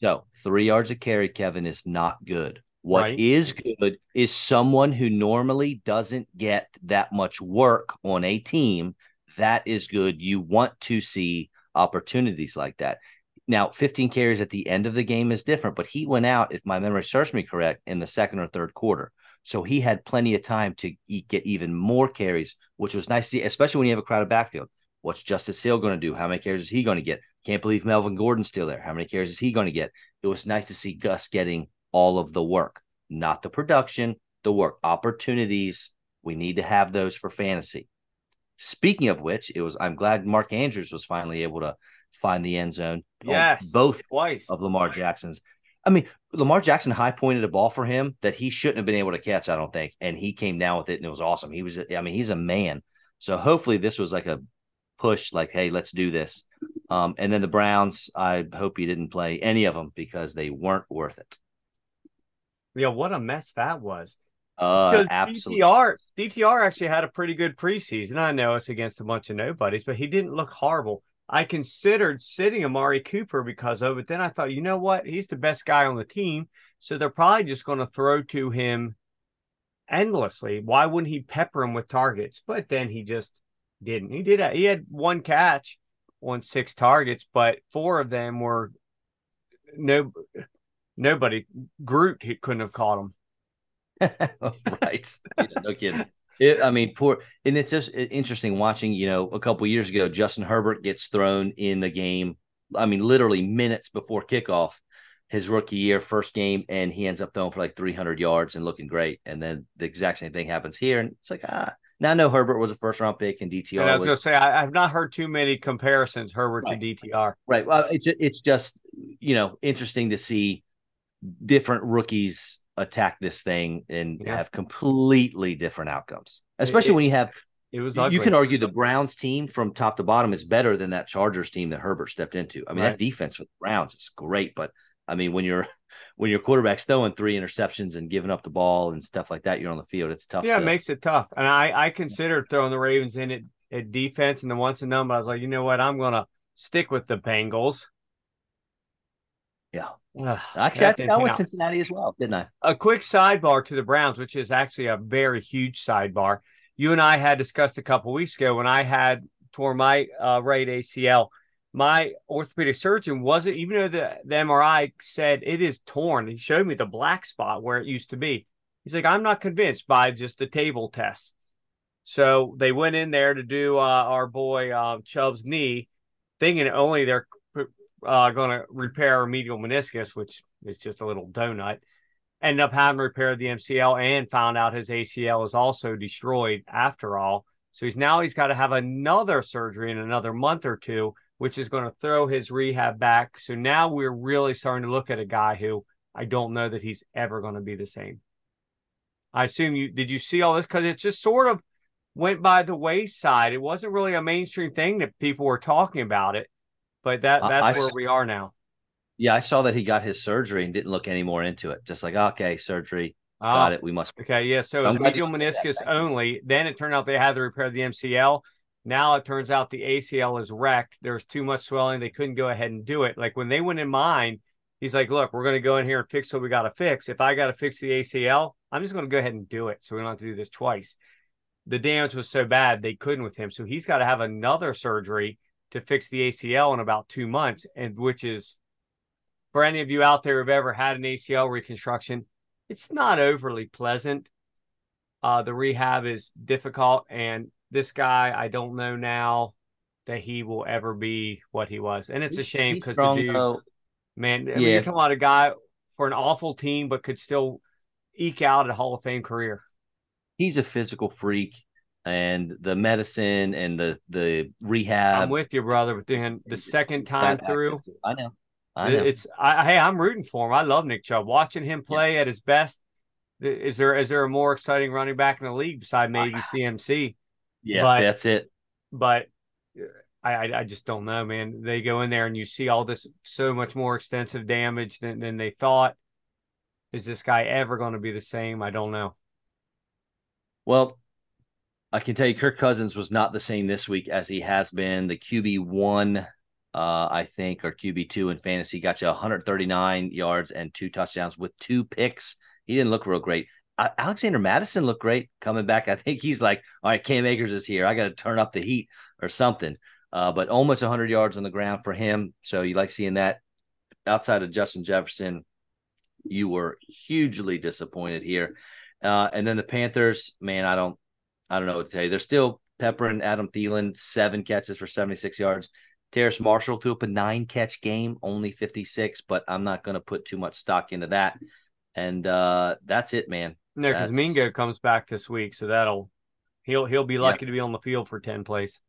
So three yards a carry, Kevin, is not good. What is Right. good is someone who normally doesn't get that much work on a team. That is good. You want to see opportunities like that. Now, 15 carries at the end of the game is different, but he went out, if my memory serves me correct, in the second or third quarter. So he had plenty of time to get even more carries, which was nice to see, especially when you have a crowded backfield. What's Justice Hill going to do? How many carries is he going to get? Can't believe Melvin Gordon's still there. How many carries is he going to get? It was nice to see Gus getting all of the work, not the production, the work. Opportunities, we need to have those for fantasy. Speaking of which, it was I'm glad Mark Andrews was finally able to find the end zone. on Yes, both twice. of Lamar Jackson's. I mean, Lamar Jackson high pointed a ball for him that he shouldn't have been able to catch, I don't think. And he came down with it and it was awesome. He was, I mean, he's a man. So hopefully this was like a push, like, hey, let's do this. Um, and then the Browns, I hope you didn't play any of them because they weren't worth it. Yeah, what a mess that was. Uh, absolutely. DTR DTR actually had a pretty good preseason. I know it's against a bunch of nobodies, but he didn't look horrible. I considered sitting Amari Cooper because of it. Then I thought, you know what? He's the best guy on the team. So they're probably just going to throw to him endlessly. Why wouldn't he pepper him with targets? But then he just didn't. He did. He had one catch on six targets, but four of them were no nobody. Groot he couldn't have caught him. (laughs) right. No kidding. It, I mean, poor, and it's just interesting watching. You know, a couple years ago, Justin Herbert gets thrown in the game. I mean, literally minutes before kickoff, his rookie year, first game, and he ends up throwing for like 300 yards and looking great. And then the exact same thing happens here, and it's like ah. Now I know Herbert was a first round pick, and DTR And I was, was going to say, I, I've not heard too many comparisons Herbert Right. to DTR. Right. Well, it's it's just you know interesting to see different rookies attack this thing and Yeah. have completely different outcomes. Especially it- when you have It was you can argue the Browns team from top to bottom is better than that Chargers team that Herbert stepped into. I mean, Right. that defense for the Browns is great, but I mean when you're (laughs) when your quarterback's throwing three interceptions and giving up the ball and stuff like that, you're on the field. It's tough. yeah, to, it makes it tough. And I, I considered throwing the Ravens in at, at defense and the once and none, but I was like, you know what? I'm to stick with the Bengals. Yeah. Actually, I that think I went. Cincinnati as well, didn't I? a quick sidebar to the Browns, which is actually a very huge sidebar. You and I had discussed a couple weeks ago when I had tore my uh, right ACL. My orthopedic surgeon wasn't, even though the, the MRI said it is torn. He showed me the black spot where it used to be. He's like, I'm not convinced by just the table test. So they went in there to do uh, our boy uh, Chubb's knee, thinking only they're uh, going to repair a medial meniscus, which is just a little donut ended up having repaired the MCL and found out his ACL is also destroyed after all. So he's now he's got to have another surgery in another month or two, which is going to throw his rehab back. So now we're really starting to look at a guy who I don't know that he's ever going to be the same. I assume you did you see all this because it just sort of went by the wayside. It wasn't really a mainstream thing that people were talking about it, but that that's I where we are now. Yeah, I saw that he got his surgery and didn't look any more into it. Just like, okay, surgery, Ah. got it. We must. Okay, yeah. So it's medial pointed that meniscus only. Then it turned out they had to repair the MCL. Now it turns out the ACL is wrecked. There's too much swelling. They couldn't go ahead and do it. Like when they went in mine, he's like, "Look, we're going to go in here and fix what we got to fix. If I got to fix the ACL, I'm just going to go ahead and do it, so we don't have to do this twice." The damage was so bad they couldn't with him, so he's got to have another surgery to fix the ACL in about two months, and which is for any of you out there who've ever had an ACL reconstruction, it's not overly pleasant. Uh, the rehab is difficult, and this guy, I don't know now that he will ever be what he was, and it's a shame because the dude, though. man, I yeah. mean, you're talking about a guy for an awful team, but could still eke out a Hall of Fame career. He's a physical freak and the medicine and the the rehab. I'm with you, brother. But then the second time through, I know, I know. It's I, hey, I'm rooting for him. I love Nick Chubb. Watching him play yeah. at his best. Is there is there a more exciting running back in the league beside maybe CMC? Yeah, but, that's it. But I, I just don't know, man. They go in there and you see all this so much more extensive damage than, than they thought. Is this guy ever going to be the same? I don't know. Well, I can tell you, Kirk Cousins was not the same this week as he has been. The QB one, uh, I think, or QB two in fantasy got you 139 yards and two touchdowns with two picks. He didn't look real great. Uh, Alexander Mattison looked great coming back. I think he's like, all right, Cam Akers is here. I got to turn up the heat or something. Uh, but almost 100 yards on the ground for him. So you like seeing that. Outside of Justin Jefferson, you were hugely disappointed here. Uh, and then the Panthers, man, I don't I don't know what to tell you. They're still peppering Adam Thielen, seven catches for 76 yards. Terrace Marshall threw up a nine catch game, only 56, but I'm not going to put too much stock into that. And uh, that's it, man. No, because Mingo comes back this week, so that'll he'll he'll be lucky yeah. to be on the field for 10 plays.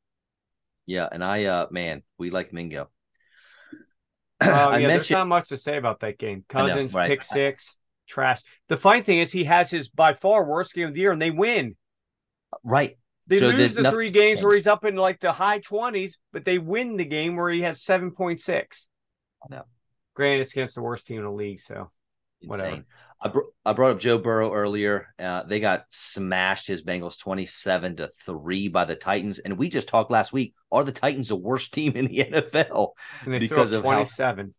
Yeah, and I uh man, we like Mingo. Uh, (clears throat) I yeah, mentioned... there's not much to say about that game. Cousins know, right. pick six, trash. The funny thing is he has his by far worst game of the year and they win. Right. They so lose the three games where he's up in like the high 20s, but they win the game where he has 7.6. No. Granted, it's against the worst team in the league, so Insane. whatever. I, br- I brought up Joe Burrow earlier. Uh, they got smashed his Bengals 27 to 3 by the Titans. And we just talked last week. Are the Titans the worst team in the (laughs) NFL? because of 27.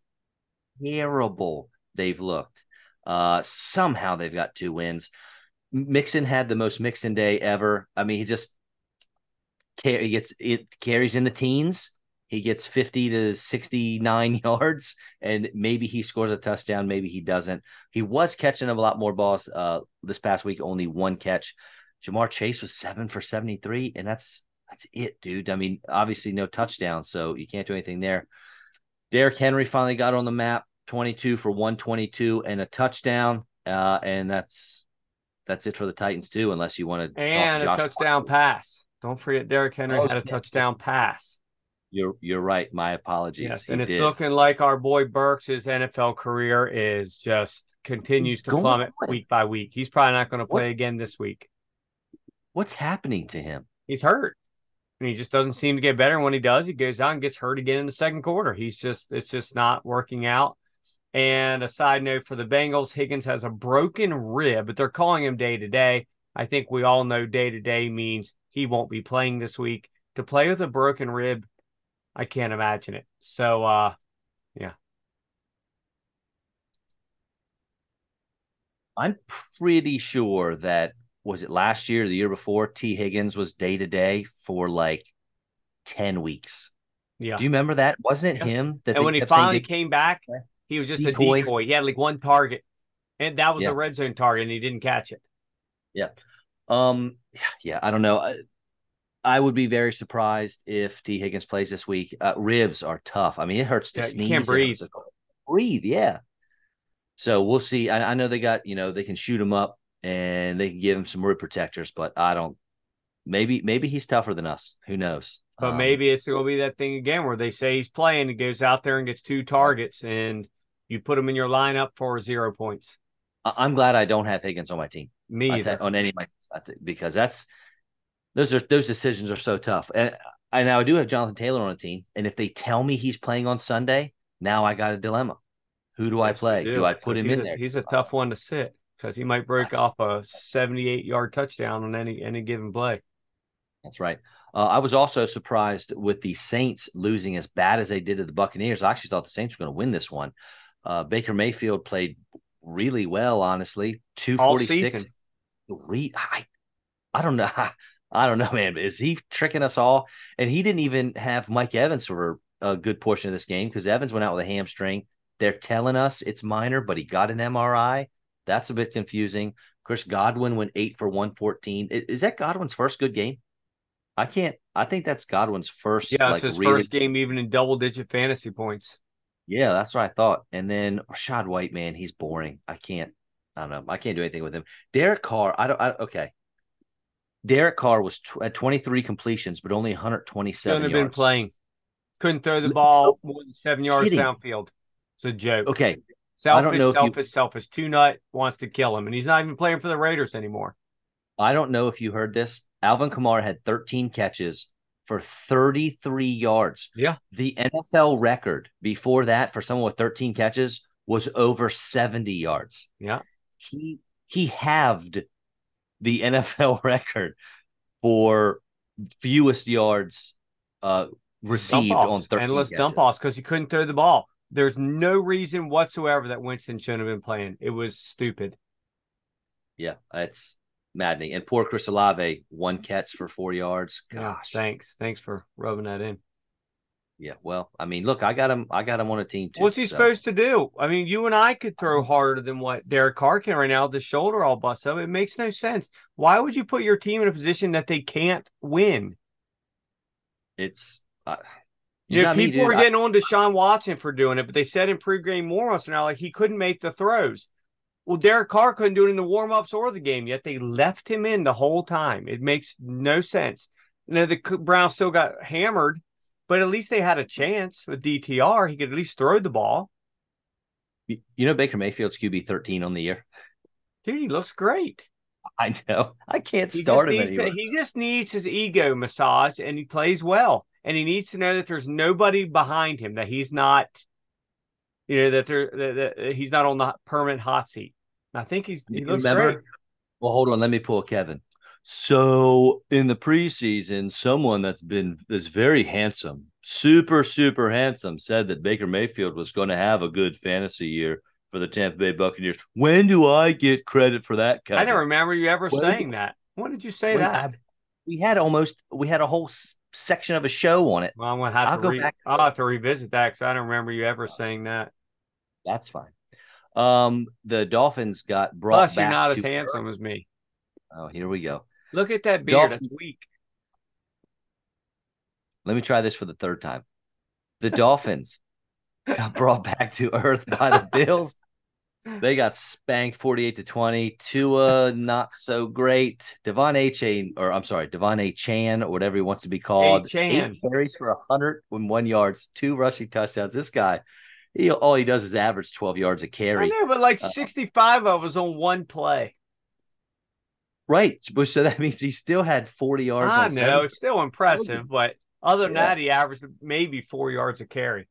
terrible they've looked. Uh, somehow they've got two wins. Mixon had the most Mixon day ever. I mean, he just he gets it carries in the teens. He gets 50 to 69 (laughs) yards, and maybe he scores a touchdown, maybe he doesn't. He was catching a lot more balls uh, this past week, only one catch. Ja'Marr Chase was seven for 73, and that's that's it, dude. I mean, obviously no touchdown, so you can't do anything there. Derrick Henry finally got on the map, 22 for 122 and a touchdown. Uh, and that's that's it for the Titans too, unless you want to. And a touchdown pass. Don't forget, Derrick Henry oh, had a yeah. touchdown pass. You're you're right. My apologies. Yes, and it's did. looking like our boy Burks' NFL career is just continues He's to plummet week by week. He's probably not going to play what? again this week. What's happening to him? He's hurt. And he just doesn't seem to get better. And when he does, he goes out and gets hurt again in the second quarter. He's just it's just not working out. And a side note for the Bengals, Higgins has a broken rib, but they're calling him day to day. I think we all know day to day means he won't be playing this week. To play with a broken rib, I can't imagine it. So, uh, yeah. I'm pretty sure that was it last year, the year before, T. Higgins was day to day for like 10 weeks. Yeah. Do you remember that? Wasn't it yeah. him that And when he finally came back, he was just decoy. a decoy. He had like one target, and that was yeah. a red zone target, and he didn't catch it. Yeah. Um. Yeah. I don't know. I, I would be very surprised if Tee Higgins plays this week. Uh, ribs are tough. I mean, it hurts to yeah, sneeze. can't breathe. Breathe. Yeah. So we'll see. I, I, know they got you know they can shoot him up and they can give him some rib protectors, but I don't. Maybe maybe he's tougher than us. Who knows? But um, maybe it's going to be that thing again where they say he's playing, he goes out there and gets two targets, and you put him in your lineup for zero points. I'm glad I don't have Higgins on my team. Me either. on any of my teams, because that's those are those decisions are so tough. And I now I do have Jonathan Taylor on a team, and if they tell me he's playing on Sunday, now I got a dilemma. Who do yes, I play? Do. do. I put him in a, there? He's a tough one to sit because he might break that's, off a 78 yard touchdown on any any given play. That's right. Uh, I was also surprised with the Saints losing as bad as they did to the Buccaneers. I actually thought the Saints were going to win this one. Uh, Baker Mayfield played really well, honestly. 246. Three, I, I don't know. (laughs) I don't know, man. Is he tricking us all? And he didn't even have Mike Evans for a good portion of this game because Evans went out with a hamstring. They're telling us it's minor, but he got an MRI. That's a bit confusing. Chris Godwin went eight for 114. Is that Godwin's first good game? I can't. I think that's Godwin's first. Yeah, it's like, his really... first game, even in double digit fantasy points. Yeah, that's what I thought. And then Rachaad White, man, he's boring. I can't. I don't know. I can't do anything with him. Derek Carr. I don't. I, okay. Derek Carr was tw- at 23 completions, but only 127. Couldn't have been playing. Couldn't throw the ball more than seven yards kidding. downfield. It's a joke. Okay. Selfish, selfish, you... selfish. Two nut wants to kill him, and he's not even playing for the Raiders anymore. I don't know if you heard this. Alvin Kamara had 13 catches for 33 yards. Yeah. The NFL record before that for someone with 13 catches was over 70 yards. Yeah. He he halved the (laughs) NFL record for fewest yards uh received on 13 endless catches. dump offs because he couldn't throw the ball. There's no reason whatsoever that Winston shouldn't have been playing. It was stupid. Yeah, it's maddening. And poor Chris Olave, one catch for four yards. Gosh, yeah, thanks, thanks for rubbing that in. Yeah, well, I mean, look, I got him. I got him on a team too. What's he so. supposed to do? I mean, you and I could throw harder than what Derek Carr can right now. The shoulder all bust up. It makes no sense. Why would you put your team in a position that they can't win? It's. Uh, you yeah, people me, were getting I, on to Sean Watson for doing it, but they said in pregame warmups now like he couldn't make the throws. Well, Derek Carr couldn't do it in the warmups or the game, yet they left him in the whole time. It makes no sense. You know, the Browns still got hammered, but at least they had a chance with DTR. He could at least throw the ball. You know, Baker Mayfield's QB 13 on the year. Dude, he looks great. (laughs) I know. I can't he start him anymore. To, he just needs his ego massaged, and he plays well. And he needs to know that there's nobody behind him, that he's not, you know, that there that, that he's not on the permanent hot seat. I think he's he looks Remember? great. Well, hold on. Let me pull Kevin. So in the preseason, someone that's been that's very handsome, super super handsome, said that Baker Mayfield was going to have a good fantasy year for the Tampa Bay Buccaneers. When do I get credit for that? Kevin? I don't remember you ever when, saying that. When did you say that? I, we had almost we had a whole section of a show on it. Well, I'm gonna have I'll to re- I'll have to revisit that because I don't remember you ever saying that. That's fine. Um, the Dolphins got brought Plus, back. you're not as handsome as me. Oh, here we go. Look at that beard. Dolphins... Weak. Let me try this for the third time. The Dolphins (laughs) got brought back to earth by the Bills. They got spanked 48 to 20. Tua, not so great. De'Von Achane, or I'm sorry, De'Von Achane, or whatever he wants to be called. Eight carries for 101 yards, two rushing touchdowns. This guy he all he does is average 12 yards a carry. I know, but like uh, 65 of was on one play. Right. So that (laughs) means he still had 40 yards. I know, it's still impressive, but other than yeah. that, he averaged maybe four yards a carry.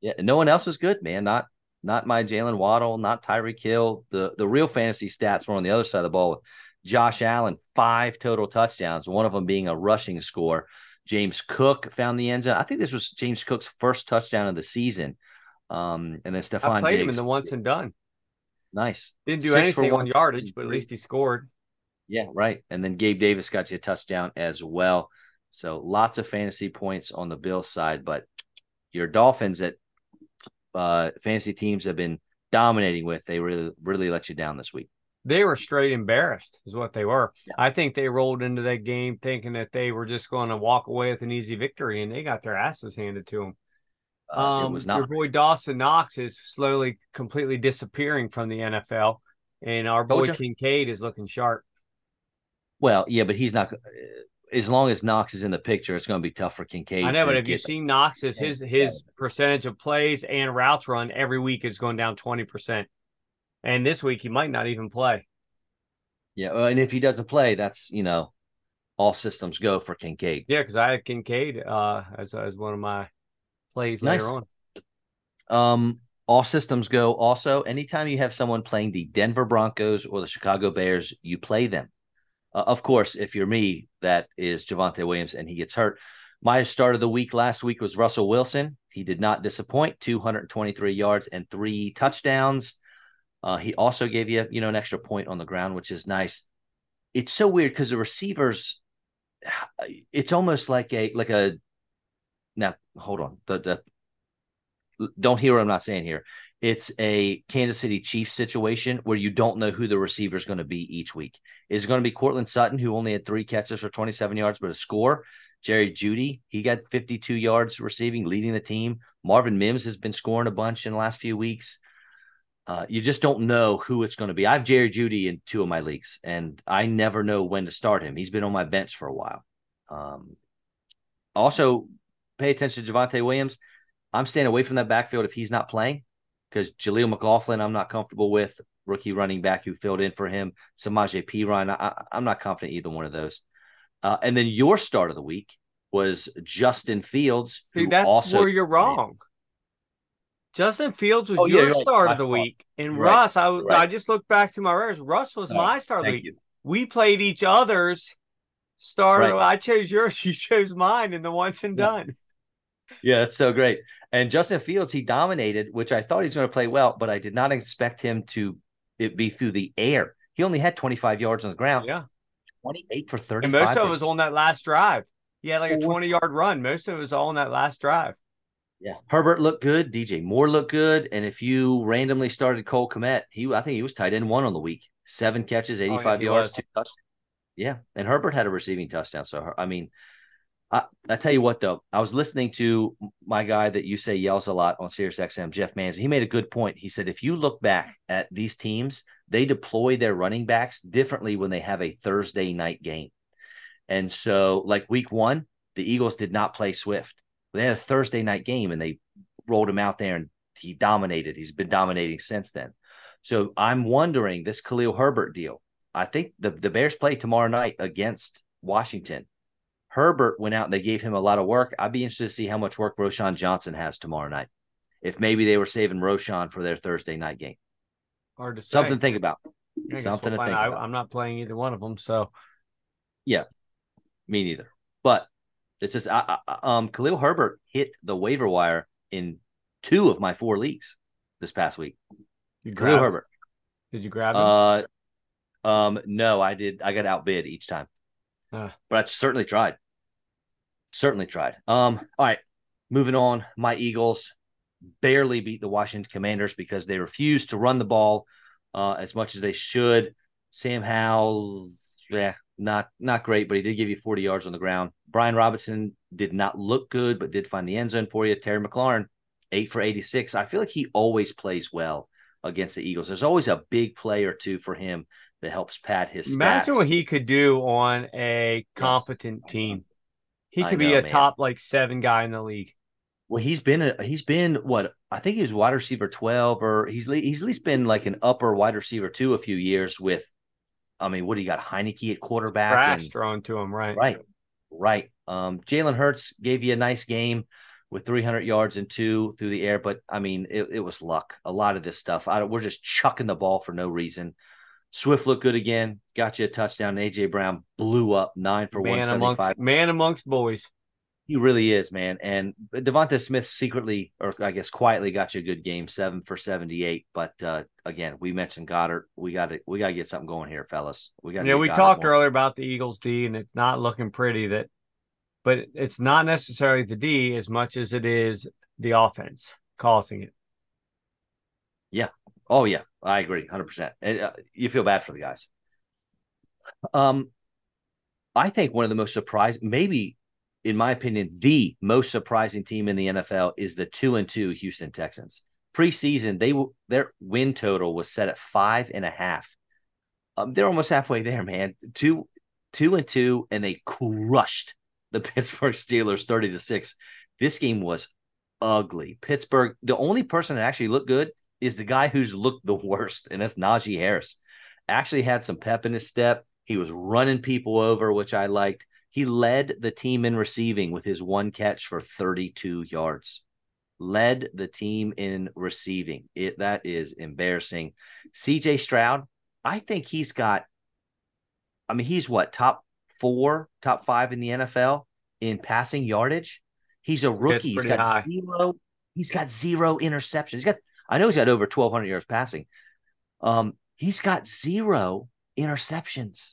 Yeah, no one else was good, man. Not not my Jaylen Waddle, not Tyreek Hill. The the real fantasy stats were on the other side of the ball. Josh Allen, five total touchdowns, one of them being a rushing score. James Cook found the end zone. I think this was James Cook's first touchdown of the season. Um, and then Stefon I played Diggs. him in the once and done. Nice. Didn't do Six anything on yardage, but at least he scored. Yeah, right. And then Gabe Davis got you a touchdown as well. So lots of fantasy points on the Bill side, but your Dolphins that uh, fantasy teams have been dominating with, they really really let you down this week. They were straight embarrassed, is what they were. Yeah. I think they rolled into that game thinking that they were just going to walk away with an easy victory, and they got their asses handed to them. Uh, um, it was not. Your boy Dawson Knox is slowly, completely disappearing from the NFL, and our boy Kincaid is looking sharp. Well, yeah, but he's not. Uh, as long as Knox is in the picture, it's going to be tough for Kincaid. I know, but have you seen Knox's his his percentage of plays and routes run every week is going down twenty percent, and this week he might not even play. Yeah, and if he doesn't play, that's you know, all systems go for Kincaid. Yeah, because I had Kincaid uh, as as one of my plays nice. later on. Um, all systems go. Also, anytime you have someone playing the Denver Broncos or the Chicago Bears, you play them. Uh, of course, if you're me, that is Javonte Williams and he gets hurt. My start of the week last week was Russell Wilson. He did not disappoint, 223 yards and three touchdowns. Uh, he also gave you, you know, an extra point on the ground, which is nice. It's so weird because the receivers (sighs) it's almost like a like a now hold on the, the don't hear what I'm not saying here. It's a Kansas City Chiefs situation where you don't know who the receiver is going to be each week. Is going to be Courtland Sutton, who only had three catches for 27 yards, but a score? Jerry Jeudy, he got 52 yards receiving, leading the team. Marvin Mims has been scoring a bunch in the last few weeks. Uh, you just don't know who it's going to be. I have Jerry Jeudy in two of my leagues, and I never know when to start him. He's been on my bench for a while. Um, also, pay attention to Javonte Williams. I'm staying away from that backfield if he's not playing because Jaleel McLaughlin, I'm not comfortable with. Rookie running back who filled in for him, Samaje Perine. I, I'm not confident either one of those. Uh, and then your start of the week was Justin Fields. See, that's where you're wrong. Justin Fields was oh, your yeah, start right. of the week, and right. Russ. I right. I just looked back to my records. Russ was my start of the week. You. We played each other's start. I chose yours. (laughs) You chose mine, and the once and yeah. done. Yeah, that's so great. And Justin Fields, he dominated, which I thought he was going to play well, but I did not expect him to it be through the air. He only had 25 yards on the ground. Yeah. 28 for 30. And most of it was on that last drive. He had like a 20 yard run. Most of it was all on that last drive. Yeah. Herbert looked good. DJ Moore looked good. And if you randomly started Cole Kmet, he I think he was tight end one on the week. Seven catches, 85 oh, yeah, yards, was. two touchdowns. Yeah. And Herbert had a receiving touchdown. So I mean, I, I tell you what, though, I was listening to my guy that you say yells a lot on Sirius XM, Jeff Manzi. He made a good point. He said, if you look back at these teams, they deploy their running backs differently when they have a Thursday night game. And so, like week one, the Eagles did not play Swift. They had a Thursday night game and they rolled him out there and he dominated. He's been dominating since then. So I'm wondering this Khalil Herbert deal. I think the, the Bears play tomorrow night against Washington. Herbert went out and they gave him a lot of work. I'd be interested to see how much work Roschon Johnson has tomorrow night. If maybe they were saving Roschon for their Thursday night game. Hard to say. Something to think about. Something we'll to think I, about. I'm not playing either one of them, so yeah, me neither. But it's just I, I, um Khalil Herbert hit the waiver wire in two of my four leagues this past week. You Khalil Herbert. Did you grab him? Uh, um, no, I did. I got outbid each time, uh. but I certainly tried certainly tried. Um, all right, moving on. My Eagles barely beat the Washington Commanders because they refused to run the ball uh, as much as they should. Sam Howell's, yeah, not not great, but he did give you 40 yards on the ground. Brian Robinson did not look good, but did find the end zone for you. Terry McLaurin, eight for 86. I feel like he always plays well against the Eagles. There's always a big play or two for him that helps pad his stats. Imagine what he could do on a competent yes. team. He could know, be a man. top like seven guy in the league. Well, he's been a, he's been what I think he was wide receiver twelve, or he's he's at least been like an upper wide receiver two a few years with. I mean, what do you got? Heinicke at quarterback, Crash and, thrown to him, right? Right, right. Um, Jalen Hurts gave you a nice game with 300 yards and two through the air, but I mean, it, it was luck. A lot of this stuff, I, we're just chucking the ball for no reason. Swift looked good again, got you a touchdown. AJ Brown blew up nine for one seventy five. Man amongst boys. He really is, man. And Devonta Smith secretly, or I guess quietly, got you a good game, seven for seventy-eight. But uh, again, we mentioned Goedert. We got to we got to get something going here, fellas. We got. Yeah, we Goedert talked more. earlier about the Eagles D, and it's not looking pretty. That, but it's not necessarily the D as much as it is the offense causing it. Yeah. Oh yeah, I agree, hundred percent. Uh, you feel bad for the guys. Um, I think one of the most surprising, maybe in my opinion, the most surprising team in the NFL is the two and two Houston Texans. Preseason, they their win total was set at five and a half. Um, they're almost halfway there, man. Two, two and two, and they crushed the (laughs) Pittsburgh Steelers thirty to six. This game was ugly. Pittsburgh, the only person that actually looked good is the guy who's looked the worst, and that's Najee Harris. Actually had some pep in his step. He was running people over, which I liked. He led the team in receiving with his one catch for 32 yards. Led the team in receiving. It that is embarrassing. CJ Stroud, I think he's got I mean, he's what, top four, top five in the NFL in passing yardage. He's a rookie. He's got high. zero. He's got zero interceptions. He's got I know he's got over 1,200 yards passing. Um, he's got zero interceptions.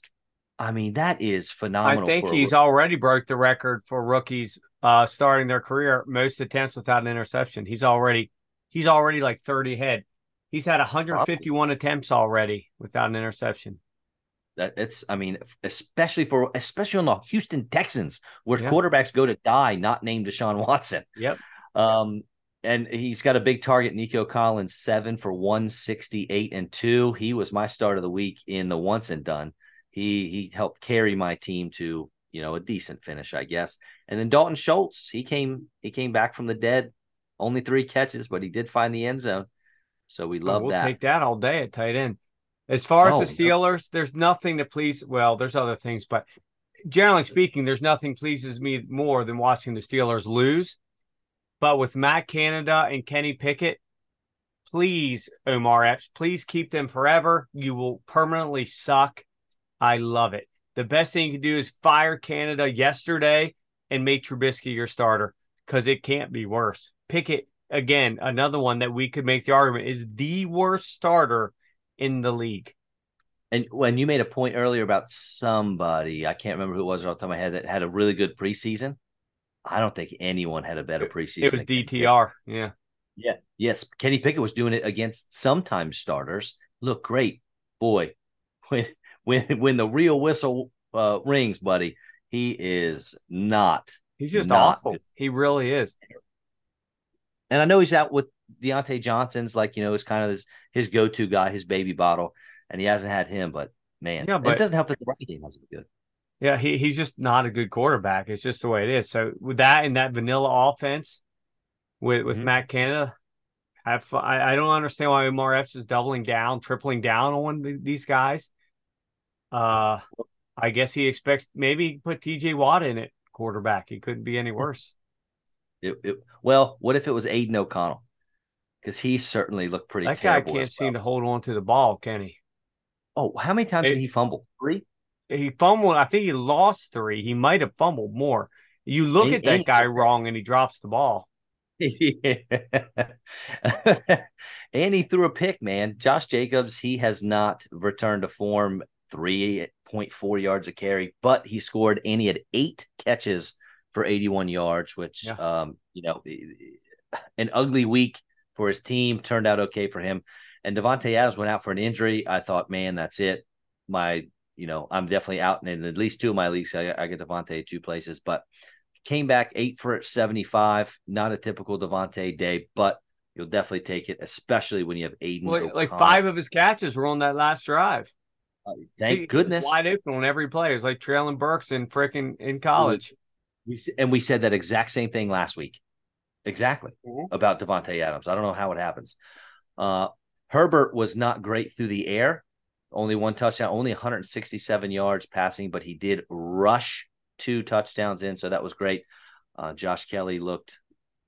I mean, that is phenomenal. I think he's already broke the record for rookies uh, starting their career most attempts without an interception. He's already he's already like 30 ahead. He's had 151 attempts already without an interception. That it's, I mean, especially for especially on the Houston Texans, where yep. quarterbacks go to die, not named Deshaun Watson. Yep. Um, and he's got a big target, Nico Collins, seven for 168 and two. He was my start of the week in the once and done. He he helped carry my team to you know a decent finish, I guess. And then Dalton Schultz, he came he came back from the dead, only three catches, but he did find the end zone. So we oh, love we'll that. Take that all day at tight end. As far as oh, the Steelers, no. there's nothing to please. Well, there's other things, but generally speaking, there's nothing pleases me more than watching the Steelers lose. But with Matt Canada and Kenny Pickett, please, Omar Epps, please keep them forever. You will permanently suck. I love it. The best thing you can do is fire Canada yesterday and make Trubisky your starter because it can't be worse. Pickett, again, another one that we could make the argument is the worst starter in the league. And when you made a point earlier about somebody, I can't remember who it was off the top of my head that had a really good preseason. I don't think anyone had a better preseason. It was DTR. Yeah. Yeah. Yes. Kenny Pickett was doing it against sometimes starters. Look great. Boy, (laughs) when when when the real whistle uh, rings, buddy, he is not. He's just not awful. Good. He really is. And I know he's out with Diontae Johnson's like, you know, is kind of his his go-to guy, his baby bottle, and he hasn't had him, but man, yeah, but, it doesn't help that the running game hasn't been good. Yeah, he, he's just not a good quarterback. It's just the way it is. So with that and that vanilla offense with with mm-hmm. Matt Canada, have fun. I, I don't understand why Epps is doubling down, tripling down on these guys. Uh, I guess he expects maybe put T.J. Watt in it quarterback. He couldn't be any (laughs) worse. It, it, well, what if it was Aidan O'Connell? Because he certainly looked pretty. That guy can't well. seem to hold on to the ball, can he? Oh, how many times it, did he fumble? Three. He fumbled. I think he lost three. He might have fumbled more. You look and, at that guy wrong, and he drops the ball. (laughs) and he threw a pick, man. Josh Jacobs, he has not returned to form. 3.4 yards a carry, but he scored and he had eight catches for 81 yards, which, yeah. um, you know, an ugly week for his team turned out okay for him. And Davante Adams went out for an injury. I thought, man, that's it. My, you know, I'm definitely out and in at least two of my leagues. I, I get Davante two places, but came back eight for 75. Not a typical Davante day, but you'll definitely take it, especially when you have Aidan. Well, like five of his catches were on that last drive. Uh, thank he, goodness. Wide open on every play. It's like Treylon Burks in freaking in college. We, and we said that exact same thing last week. Exactly mm-hmm. about Davante Adams. I don't know how it happens. Uh, Herbert was not great through the air. Only one touchdown, only 167 yards passing, but he did rush two touchdowns in, so that was great. Uh, Josh Kelley looked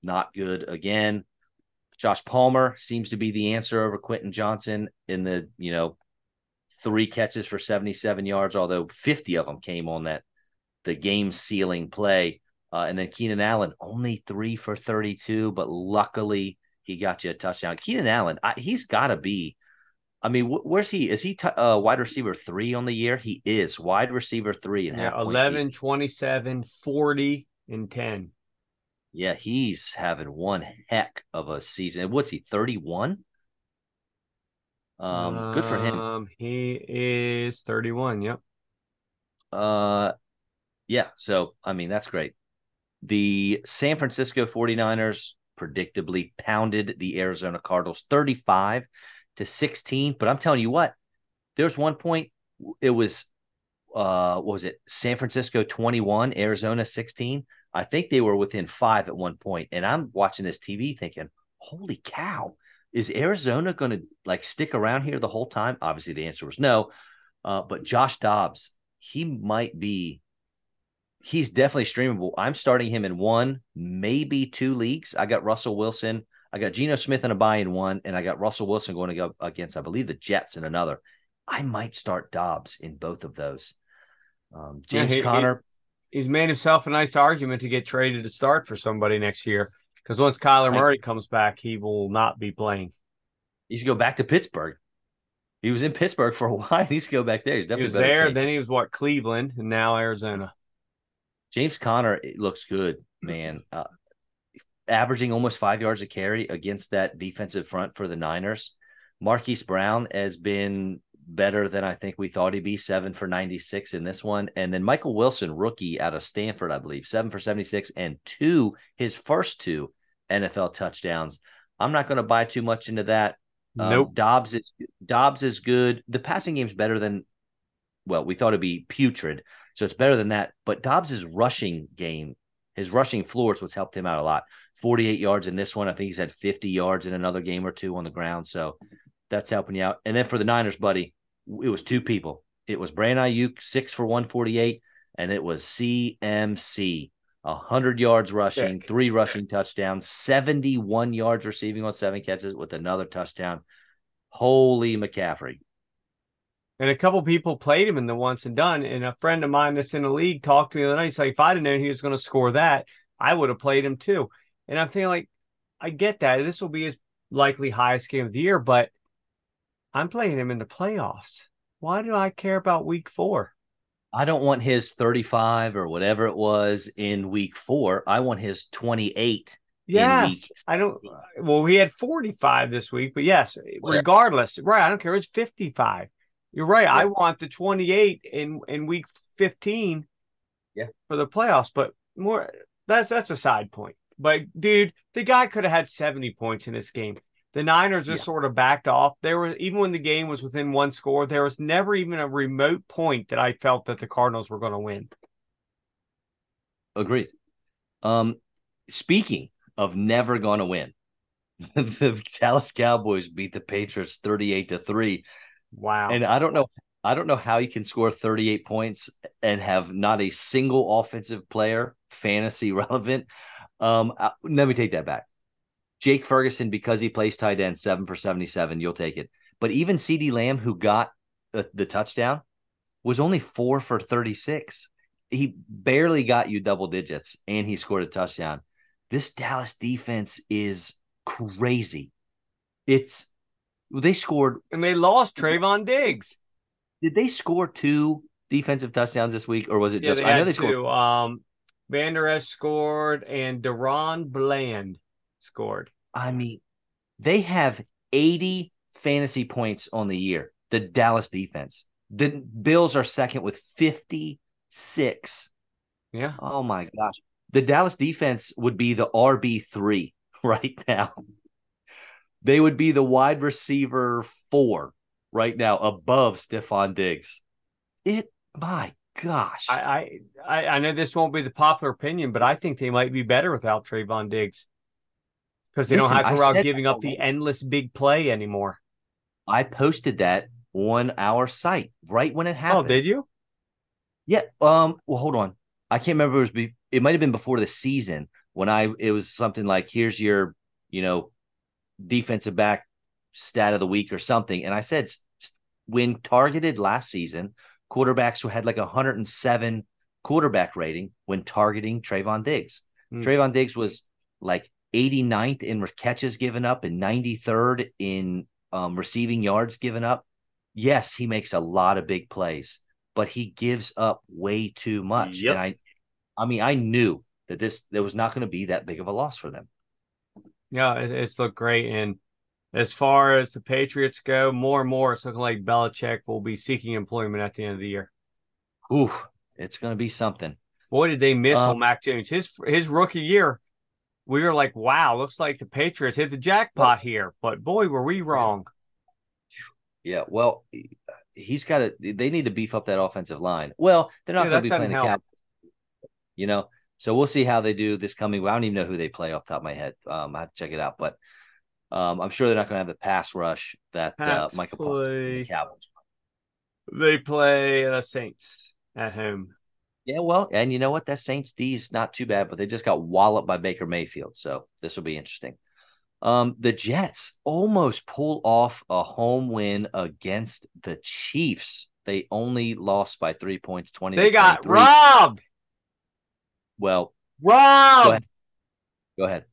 not good again. Josh Palmer seems to be the answer over Quentin Johnston in the you know three catches for 77 yards, although 50 of them came on that the game sealing play. Uh, and then Keenan Allen only three for 32, but luckily he got you a touchdown. Keenan Allen, I, he's got to be. I mean, wh- where's he? Is he t- uh, wide receiver three on the year? He is wide receiver three and yeah, 11, 27, 40, and 10. Yeah, he's having one heck of a season. What's he, 31? Um, good for him. Um, he is 31. Yep. Uh, yeah. So, I mean, that's great. The San Francisco 49ers predictably pounded the Arizona Cardinals 35 to 16. But I'm telling you what, there's one point, it was, uh, what was it? San Francisco 21, Arizona 16. I think they were within five at one point, And I'm watching this TV thinking, holy cow is Arizona going to like stick around here the whole time? Obviously, the answer was no. Uh, but Josh Dobbs, he might be. He's definitely streamable. I'm starting him in one, maybe two leagues. I got Russell Wilson. I got Geno Smith in a buy in one, and I got Russell Wilson going to go against, I believe, the Jets in another. I might start Dobbs in both of those. Um, James yeah, he, Conner. He's, he's made himself a nice argument to get traded to start for somebody next year. Because once Kyler Murray comes back, he will not be playing. He should go back to Pittsburgh. He was in Pittsburgh for a (laughs) while. He to go back there. He's He was there, tape. then he was what Cleveland, and now Arizona. James Conner looks good, man. Uh, averaging almost five yards a carry against that defensive front for the Niners. Marquise Brown has been better than I think we thought he'd be. Seven for 96 in this one. And then Michael Wilson, rookie out of Stanford, I believe, seven for 76 and two, his first two NFL touchdowns. I'm not going to buy too much into that. Um, Nope. Dobbs is Dobbs is good. The passing game's better than well, we thought it'd be putrid, so it's better than that. But Dobbs's rushing game, his rushing floor is what's helped him out a lot. 48 yards in this one. I think he's had 50 yards in another game or two on the ground. So that's helping you out. And then for the Niners, buddy, it was two people. It was Brandon Aiyuk, six for 148, and it was CMC. 100 yards rushing, three rushing touchdowns, 71 yards receiving on seven catches with another touchdown. Holy McCaffrey. And a couple people played him in the once and done. And a friend of mine that's in the league talked to me the other night. He's like, if I'd have known he was going to score that, I would have played him too. And I'm thinking, like, I get that. This will be his likely highest game of the year, but I'm playing him in the playoffs. Why do I care about week four? I don't want his 35 or whatever it was in week four. I want his 28. Yes. I don't. Well, he had 45 this week, but yes, regardless, right? I don't care. It's 55. You're right. I want the 28 in in week 15. Yeah. For the playoffs, but more that's that's a side point. But dude, the guy could have had 70 points in this game. The Niners just Yeah. sort of backed off. There was even when the game was within one score, there was never even a remote point that I felt that the Cardinals were going to win. Agreed. Um, speaking of never going to win, (laughs) the Dallas Cowboys beat the Patriots 38 to 3. Wow. And I don't know. I don't know how you can score 38 points and have not a single offensive player fantasy (laughs) relevant. Um, uh, let me take that back. Jake Ferguson, because he plays tight end, seven for 77, you'll take it. But even CeeDee Lamb, who got the, the touchdown, was only four for 36. He barely got you double digits and he scored a touchdown. This Dallas defense is crazy. It's they scored and they lost Trevon Diggs. did they score two defensive touchdowns this week, or was it Yeah, just? I know they scored. two. Um, Vander Esch scored and DaRon Bland scored. I mean, they have eighty fantasy points on the year. The Dallas defense. The Bills are second with fifty-six. Yeah. Oh my gosh, the Dallas defense would be the RB three (laughs) right now. They would be the wide receiver four right now, above Stefon Diggs. It, my gosh, I, I I know this won't be the popular opinion, but I think they might be better without Trevon Diggs because they Listen, don't have to about giving up the endless big play anymore. I posted that on our site right when it happened. Oh, did you? Yeah. Um. Well, hold on. I can't remember. It was. Be, it might have been before the season when I. It was something like, "Here's your, you know, defensive back stat of the week or something." And I said, when targeted last season, quarterbacks who had like a 107 quarterback rating when targeting Trevon Diggs. Hmm. Trevon Diggs was like 89th in catches given up and 93rd in um, receiving yards given up. Yes, he makes a lot of big plays, but he gives up way too much. Yep. And I, I mean, I knew that this there was not going to be that big of a loss for them. Yeah, it, it's looked great. And as far as the Patriots go, more and more it's looking like Belichick will be seeking employment at the end of the year. Ooh, it's going to be something. Boy, did they miss Um, on Mac Jones. His his rookie year, we were like, wow, looks like the Patriots hit the jackpot here. But boy, were we wrong. Yeah, well, he's got to. They need to beef up that offensive line. Well, they're not Yeah, going to be playing the cap. You know, so we'll see how they do this coming. I don't even know who they play off the top of my head. Um, I have to check it out, but um, I'm sure they're not going to have the pass rush that uh, Michael play- the Cowboys. They play uh, Saints at home. Yeah, well, and you know what? That Saints D is not too bad, but they just got walloped by Baker Mayfield, so this will be interesting. Um, the Jets almost pull off a home win against the Chiefs. They only lost by three points, twenty. They got robbed. Well, Robbed. ahead. go ahead.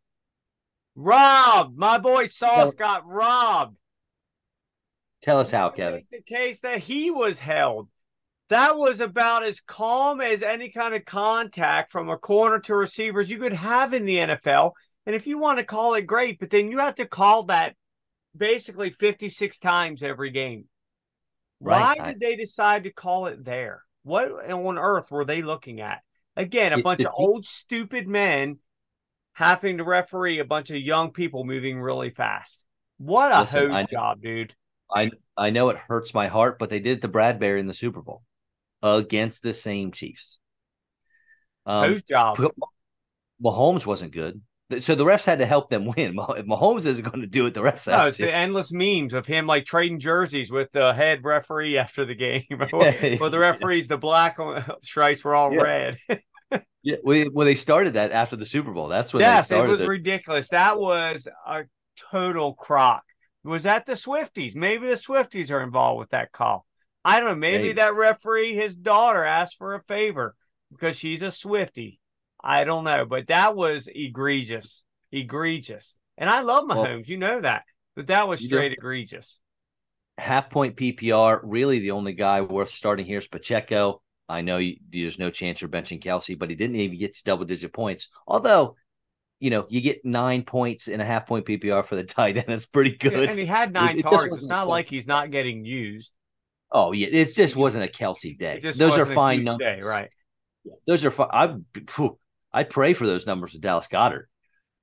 Rob, My boy Sauce got robbed. Tell us how, Kevin. The case that he was held. That was about as calm as any kind of contact from a corner to receivers you could have in the NFL. And if you want to call it great, but then you have to call that basically 56 times every game. Right. Why did they decide to call it there? What on earth were they looking at? Again, a it's bunch the, of old stupid men having to referee a bunch of young people moving really fast. What a Listen, hose job, dude. I I know it hurts my heart, but they did it to Bradberry in the Super Bowl against the same Chiefs. Um, hose job. Mahomes wasn't good. So the refs had to help them (laughs) win. If Mahomes isn't going to do it, the refs no, it's to. the endless memes of him like trading jerseys with the head referee (laughs) after the game. (laughs) well, the referees, the black stripes were all yeah. red. yeah, well, well, they started that after the Super Bowl. That's when yes, it was it. ridiculous. That was a total crock. Was that the Swifties? Maybe the Swifties are involved with that call. I don't know. Maybe, maybe. that referee, his daughter, asked for a favor because she's a Swiftie. I don't know, but that was egregious, egregious. And I love Mahomes, well, you know that, but that was straight egregious. Half point PPR, really the only guy worth starting here is Pacheco. I know you, there's no chance you're benching Kelce, but he didn't even get to double digit points. Although, you know, you get nine points in a half point PPR for the (laughs) tight end. That's pretty good. Yeah, and he had nine it, targets. It's not like he's not getting used. Oh yeah, it just wasn't a Kelce day. Those are fine numbers, day, right? Those are fine. I I pray for those numbers with Dallas Goedert.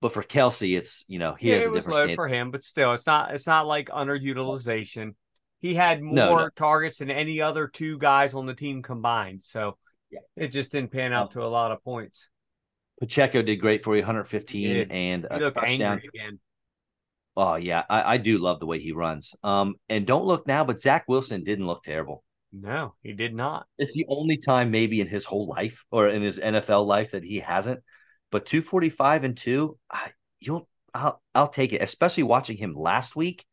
But for Kelce, it's you know he yeah, has a different low for him, but still, it's not it's not like underutilization. He had more no, no. targets than any other two guys on the team combined, so yeah. it just didn't pan out to a lot of points. Pacheco did great for you, 115 and he a touchdown. again. Oh yeah, I, I, do love the way he runs. Um, and don't look now, but Zach Wilson didn't look terrible. No, he did not. It's the only time maybe in his whole life or in his NFL life that he hasn't. But 245 and two, I, you'll I'll I'll take it, especially watching him last week.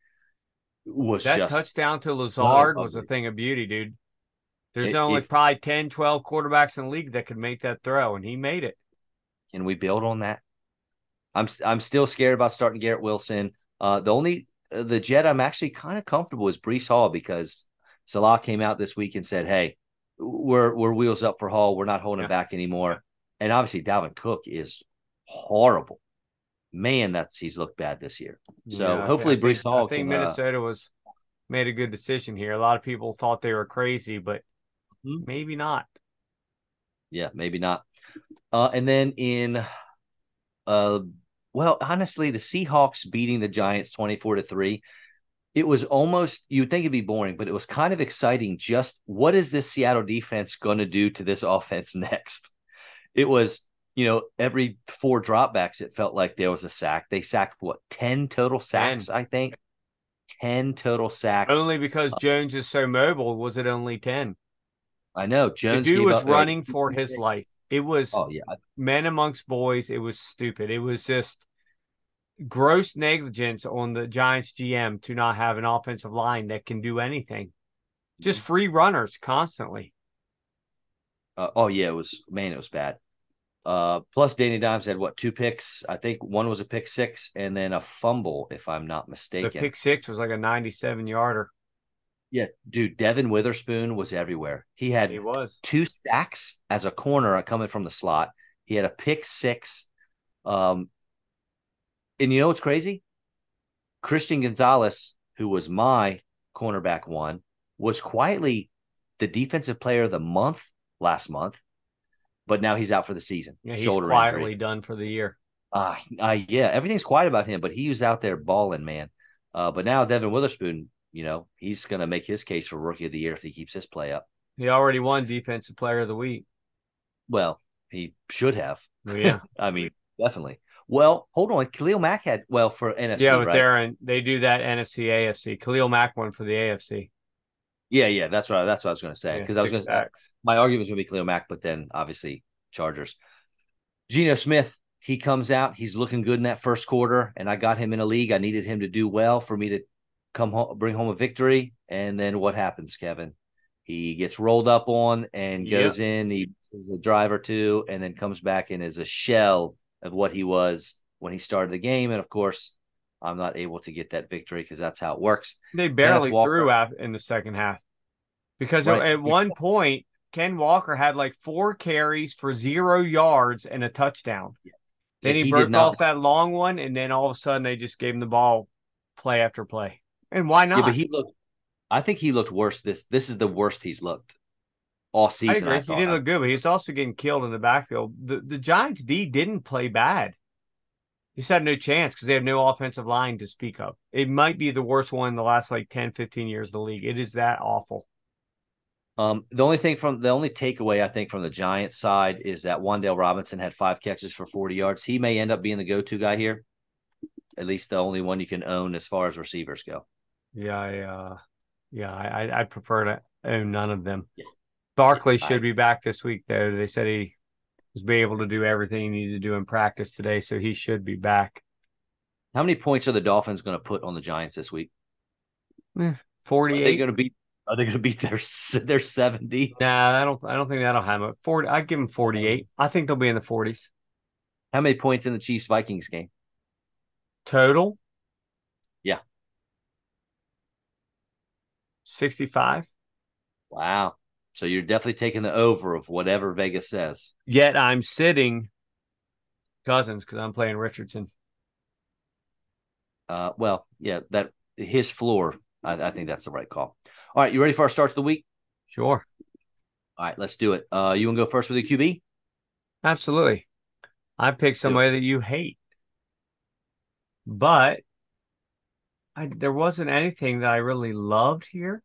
Was that just, touchdown to Lazard was a thing of beauty, dude. There's it, only if, probably 10, 12 quarterbacks in the league that could make that throw, and he made it. Can we build on that? I'm I'm still scared about starting Garrett Wilson. Uh, the only uh, the jet I'm actually kind of comfortable is Breece Hall because Salah came out this week and said, "Hey, we're we're wheels up for Hall. We're not holding yeah. back anymore." And obviously, Dalvin Cook is horrible. Man, that's he's looked bad this year. So yeah, hopefully, I Breece Hall. I think can, uh, Minnesota uh, was made a good decision here. A lot of people thought they were crazy, but mm-hmm. maybe not. Yeah, maybe not. Uh, and then in, uh, well, honestly, the Seahawks beating the Giants twenty four to three it was almost you'd think it'd be boring, but it was kind of exciting. Just what is this Seattle defense going to do to this (laughs) offense next? It was, you know, every four dropbacks, it felt like there was a sack. They sacked what ten total sacks, 10. I think. Ten total sacks. Only because uh, Jones is so mobile, was it only ten? I know Jones. The dude was running for his life. It was oh yeah, men amongst boys. It was stupid. It was just gross negligence on the Giants GM to not have an offensive line that can do anything. Just free runners constantly. Uh, oh yeah, it was man, it was bad. Uh, plus, Danny Dimes had what two picks? I think one was a pick six and then a fumble, if I'm not mistaken. The pick six was like a 97 yarder. Yeah, dude, Devon Witherspoon was everywhere. He had he was two stacks as a corner coming from the slot. He had a pick six. Um, and you know what's crazy? Christian Gonzalez, who was my cornerback one, was quietly the defensive player of the month last month, but now he's out for the season. Yeah, he's Shoulder quietly injury. done for the year. Uh, uh, yeah, everything's quiet about him, but he was out there balling, man. Uh, but now Devon Witherspoon, you know, he's going to make his case for rookie of the year if he keeps his play up. He already won defensive player of the week. Well, he should have. Yeah. (laughs) I mean, definitely. Well, hold on. Khalil Mack had well for NFC. Yeah, with right? Darren, they do that NFC AFC. Khalil Mack won for the AFC. Yeah, yeah, that's right. That's what I was going to say because yeah, I was going to say my argument was going to be Khalil Mack, but then obviously Chargers. Geno Smith, he comes out. He's looking good in that first quarter, and I got him in a league. I needed him to do well for me to come home, bring home a victory. And then what happens, Kevin? He gets rolled up on and goes yep. in. He is a drive or two, and then comes back and is a shell of what he was when he started the game. And of course, I'm not able to get that victory because that's how it works. They barely threw out in the second half because right. at one point Ken Walker had like four carries for zero yards and a touchdown. Yeah. Then he, he broke off that long one, and then all of a sudden they just gave him the ball play after play. And why not? Yeah, but he looked. I think he looked worse. This this is the worst he's looked all season. I agree. I he didn't look good, but he's also getting killed in the backfield. The the Giants D didn't play bad. He's had no chance because they have no offensive line to speak of. It might be the worst one in the last like 10, 15 years of the league. It is that awful. Um, the only thing from the only takeaway I think from the Giants side is that Wan'Dale Robinson had five catches for 40 yards. He may end up being the go-to guy here. At least the only one you can own as far as receivers go. Yeah, I, uh, yeah, I, I prefer to own none of them. Yeah. Barkley should be back this week, though. They said he was be able to do everything he needed to do in practice today, so he should be back. How many points are the Dolphins going to put on the Giants this week? Forty-eight. Are they going to beat are they going to beat their their seventy? Nah, I don't. I don't think that'll happen. Forty. I'd give them forty-eight. I think they'll be in the forties. How many points in the Chiefs Vikings game? Total. Yeah. Sixty-five. Wow. So you're definitely taking the over of whatever Vegas says. Yet I'm sitting Cousins because I'm playing Richardson. Uh, well, yeah, that his floor. I, I think that's the right call. All right, you ready for our starts of the week? Sure. All right, let's do it. Uh, you want to go first with the QB? Absolutely. I picked somebody that you hate, but I, there wasn't anything that I really loved here.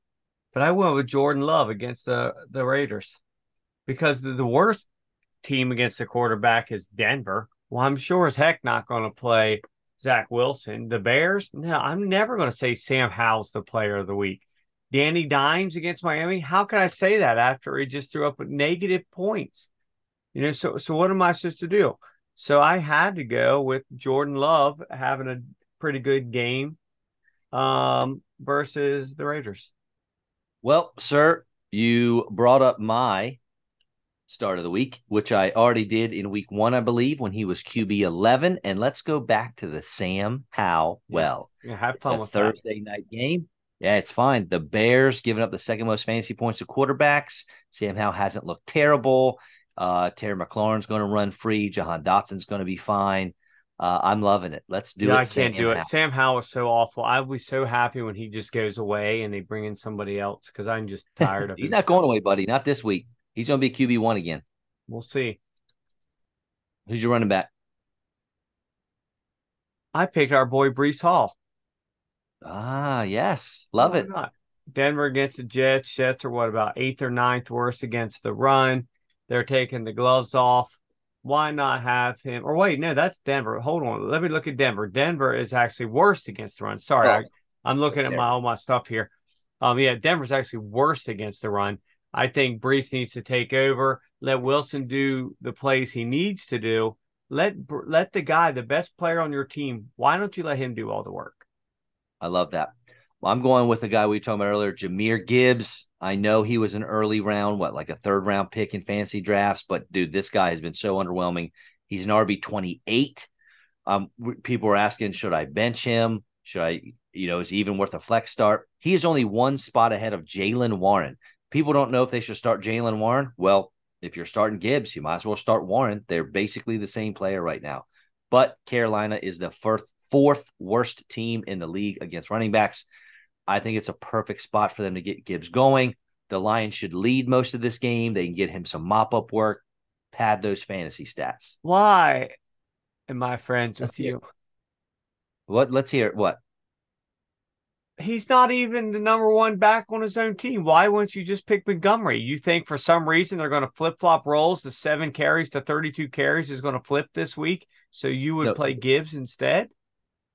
But I went with Jordan Love against the the Raiders because the, the worst team against the quarterback is Denver. Well, I'm sure as heck not going to play Zach Wilson. The Bears, no, I'm never going to say Sam Howell's the player of the week. Danny Dimes against Miami. How can I say that after he just threw up negative points? You know, so so what am I supposed to do? So I had to go with Jordan Love having a pretty good game um, versus the Raiders. Well, sir, you brought up my start of the week, which I already did in week one, I believe, when he was QB 11. And let's go back to the Sam Howell. Well, yeah, have fun with Thursday that. night game. Yeah, it's fine. The Bears giving up the second most fantasy points to quarterbacks. Sam Howell hasn't looked terrible. Uh, Terry McLaurin's going to run free. Jahan Dotson's going to be fine. Uh, I'm loving it. Let's do it. I can't Sam do it. Howell. Sam Howell is so awful. I'll be so happy when he just goes away and they bring in somebody else because I'm just (laughs) tired of He's not going away, buddy. Not this week. He's going to be QB one again. We'll see. Who's your running back? I picked our boy Breece Hall. Ah, yes. Love it. Not? Denver against the Jets. Jets are what about eighth or ninth worst against the run. They're taking the gloves off. Why not have him? Or wait, no, that's Denver. Hold on. Let me look at Denver. Denver is actually worst against the run. Sorry, oh, I, am looking at my all my stuff here. Um, yeah, Denver's actually worst against the run. I think Breece needs to take over. Let Wilson do the plays he needs to do. Let let the guy, the best player on your team, why don't you let him do all the work? I love that. I'm going with the guy we talked about earlier, Jahmyr Gibbs. I know he was an early round, what, like a third round pick in fantasy drafts, but dude, this guy has been so underwhelming. He's an RB 28. Um, people were asking, should I bench him? Should I, you know, is he even worth a flex start? He is only one spot ahead of Jaylen Warren. People don't know if they should start Jaylen Warren. Well, if you're starting Gibbs, you might as well start Warren. They're basically the same player right now. But Carolina is the first fourth worst team in the league against running backs. I think it's a perfect spot for them to get Gibbs going. The Lions should lead most of this game. They can get him some mop up work, pad those fantasy stats. Why am I friends with you? What? Let's hear it. What? He's not even the number one back on his own team. Why wouldn't you just pick Montgomery? You think for some reason they're going to flip flop roles? The seven carries to 32 carries is going to flip this week. So you would no. play Gibbs instead?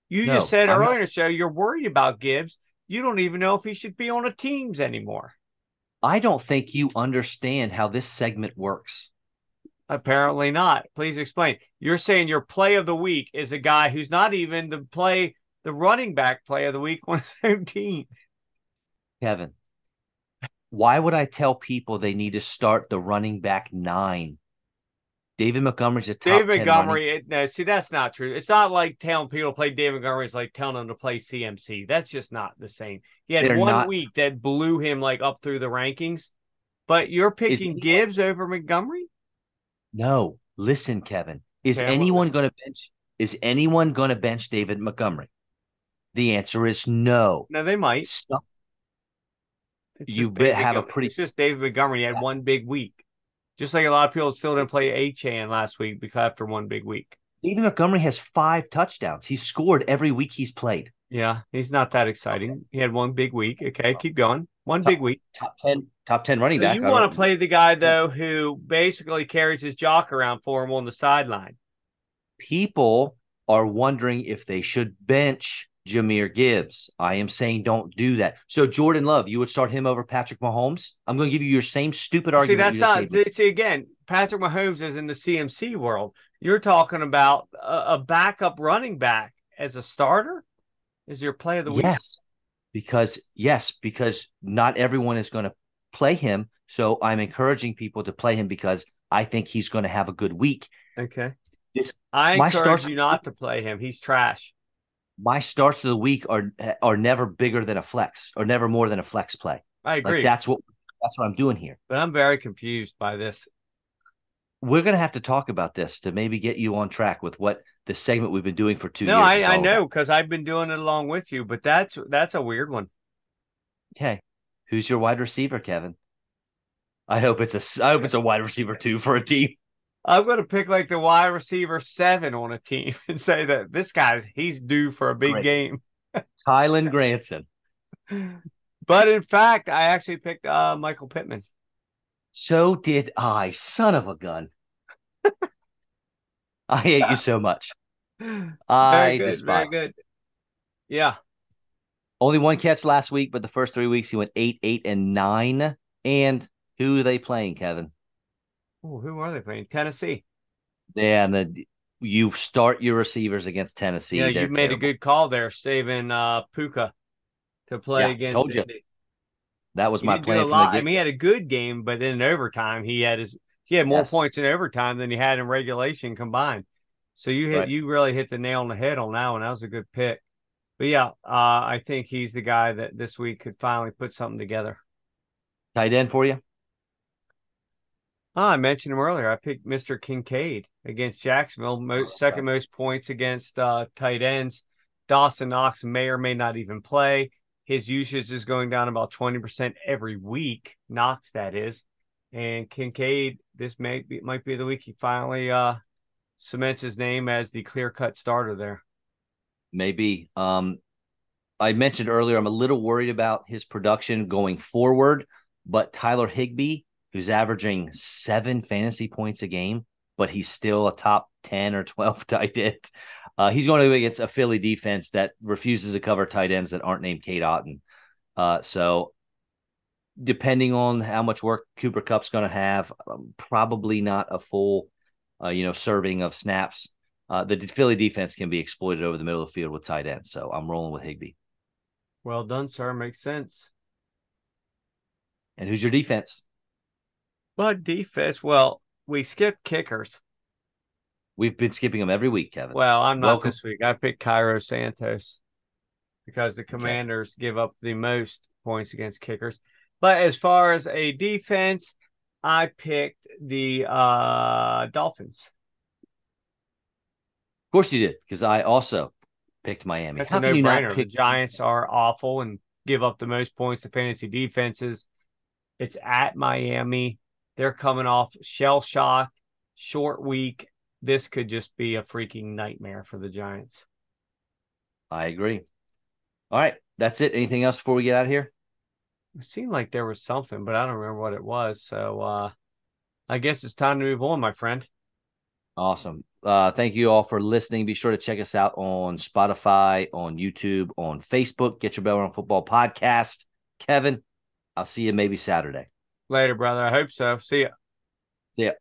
You no, just said I'm earlier not... in the show you're worried about Gibbs. You don't even know if he should be on a teams anymore. I don't think you understand how this segment works. Apparently not. Please explain. You're saying your play of the week is a guy who's not even the play, the running back play of the week on his own team. Kevin, why would I tell people they need to start the running back nine? David Montgomery's a top David 10 Montgomery, it, no, see, that's not true. It's not like telling people to play David Montgomery is like telling them to play CMC. That's just not the same. He had They're one not- week that blew him like up through the rankings, but you're picking he- Gibbs over Montgomery? No, listen, Kevin. Is Okay, anyone going to bench? Is anyone going to bench David Montgomery? The answer is no. No, they might. Stop. You have a pretty It's just David Montgomery had one big week. Just like a lot of people still didn't play Achane last week because after one big week. David Montgomery has five touchdowns. He's scored every week he's played. Yeah, he's not that exciting. He had one big week. Okay, keep going. One big week. Top ten, top ten running back. you want to play the guy though who basically carries his jock around for him on the sideline. People are wondering if they should bench Jahmyr Gibbs. I am saying don't do that. So Jordan Love, you would start him over Patrick Mahomes. I'm going to give you your same stupid argument. See, that's not. See, again, Patrick Mahomes is in the CMC world. You're talking about a, a backup running back as a starter. Is your play of the week? Yes, because yes, because not everyone is going to play him. So I'm encouraging people to play him because I think he's going to have a good week. Okay. This- I encourage starts- you not to play him. He's trash. My starts of the week are are never bigger than a flex, or never more than a flex play. I agree, Like that's what that's what I'm doing here. but I'm very confused by this. We're going to have to talk about this to maybe get you on track with what the segment we've been doing for two No, years. I, I know because I've been doing it along with you, but that's that's a weird one. Okay, who's your wide receiver, Kevin? I hope it's a I hope it's a wide receiver too for a team. I'm going to pick like the wide receiver seven on a team (laughs) and say that this guy's he's due for a big Great. game. Kylen (laughs) Granson. But in fact, I actually picked uh, Michael Pittman. So did I, son of a gun. (laughs) I hate you so much. Very I good, despise. very good. Yeah, Only one catch last week, but the first three weeks he went eight, eight, and nine. And who are they playing, Kevin? Ooh, who are they playing? Tennessee. Yeah, and the you start your receivers against Tennessee. yeah, They're you made a good call there, saving uh, Puka to play Yeah, against. told you. That was He my plan a lot. I mean, he had a good game, but in overtime, he had his he had more Yes. points in overtime than he had in regulation combined. So you hit Right. you really hit the nail on the head on that one. That was a good pick. But yeah, uh, I think he's the guy that this week could finally put something together. tight end for you. Oh, I mentioned him earlier. I picked Mr. Kincaid against Jacksonville, most, Oh, second most points against uh, tight ends. Dawson Knox may or may not even play. His usage is going down about 20% every week. Knox, that is. And Kincaid, this may be, might be the week he finally uh, cements his name as the clear cut starter there. Maybe. Um, I mentioned earlier, I'm a little worried about his production going forward, but Tyler Higbee, who's averaging seven fantasy points a game, but he's still a top 10 or 12 (laughs) tight end. Uh, he's going to go against a Philly defense that refuses to cover tight ends that aren't named Cade Otton. Uh, so, depending on how much work Cooper Kupp's going to have, um, probably not a full, uh, you know, serving of snaps. Uh, the Philly defense can be exploited over the middle of the field with tight ends. So I'm rolling with Higbee. Well done, sir. Makes sense. And who's your defense? But defense, well, we skipped kickers. We've been skipping them every week, Kevin. Well, I'm not Welcome. this week. I picked Cairo Santos because the Commanders give up the most points against kickers. But as far as a defense, I picked the uh, Dolphins. of course you did, because I also picked Miami. That's How a not no-brainer. The Giants are awful and give up the most points to fantasy defenses. It's at Miami. They're coming off shell shock, short week. This could just be a freaking nightmare for the Giants. I agree. All right, that's it. Anything else before we get out of here? It seemed like there was something, but I don't remember what it was. So uh I guess it's time to move on, my friend. Awesome. Uh, thank you all for listening. Be sure to check us out on Spotify, on YouTube, on Facebook. Get your Bell Run Football podcast. Kevin, I'll see you maybe Saturday. Later, brother. I hope so. See ya. See ya.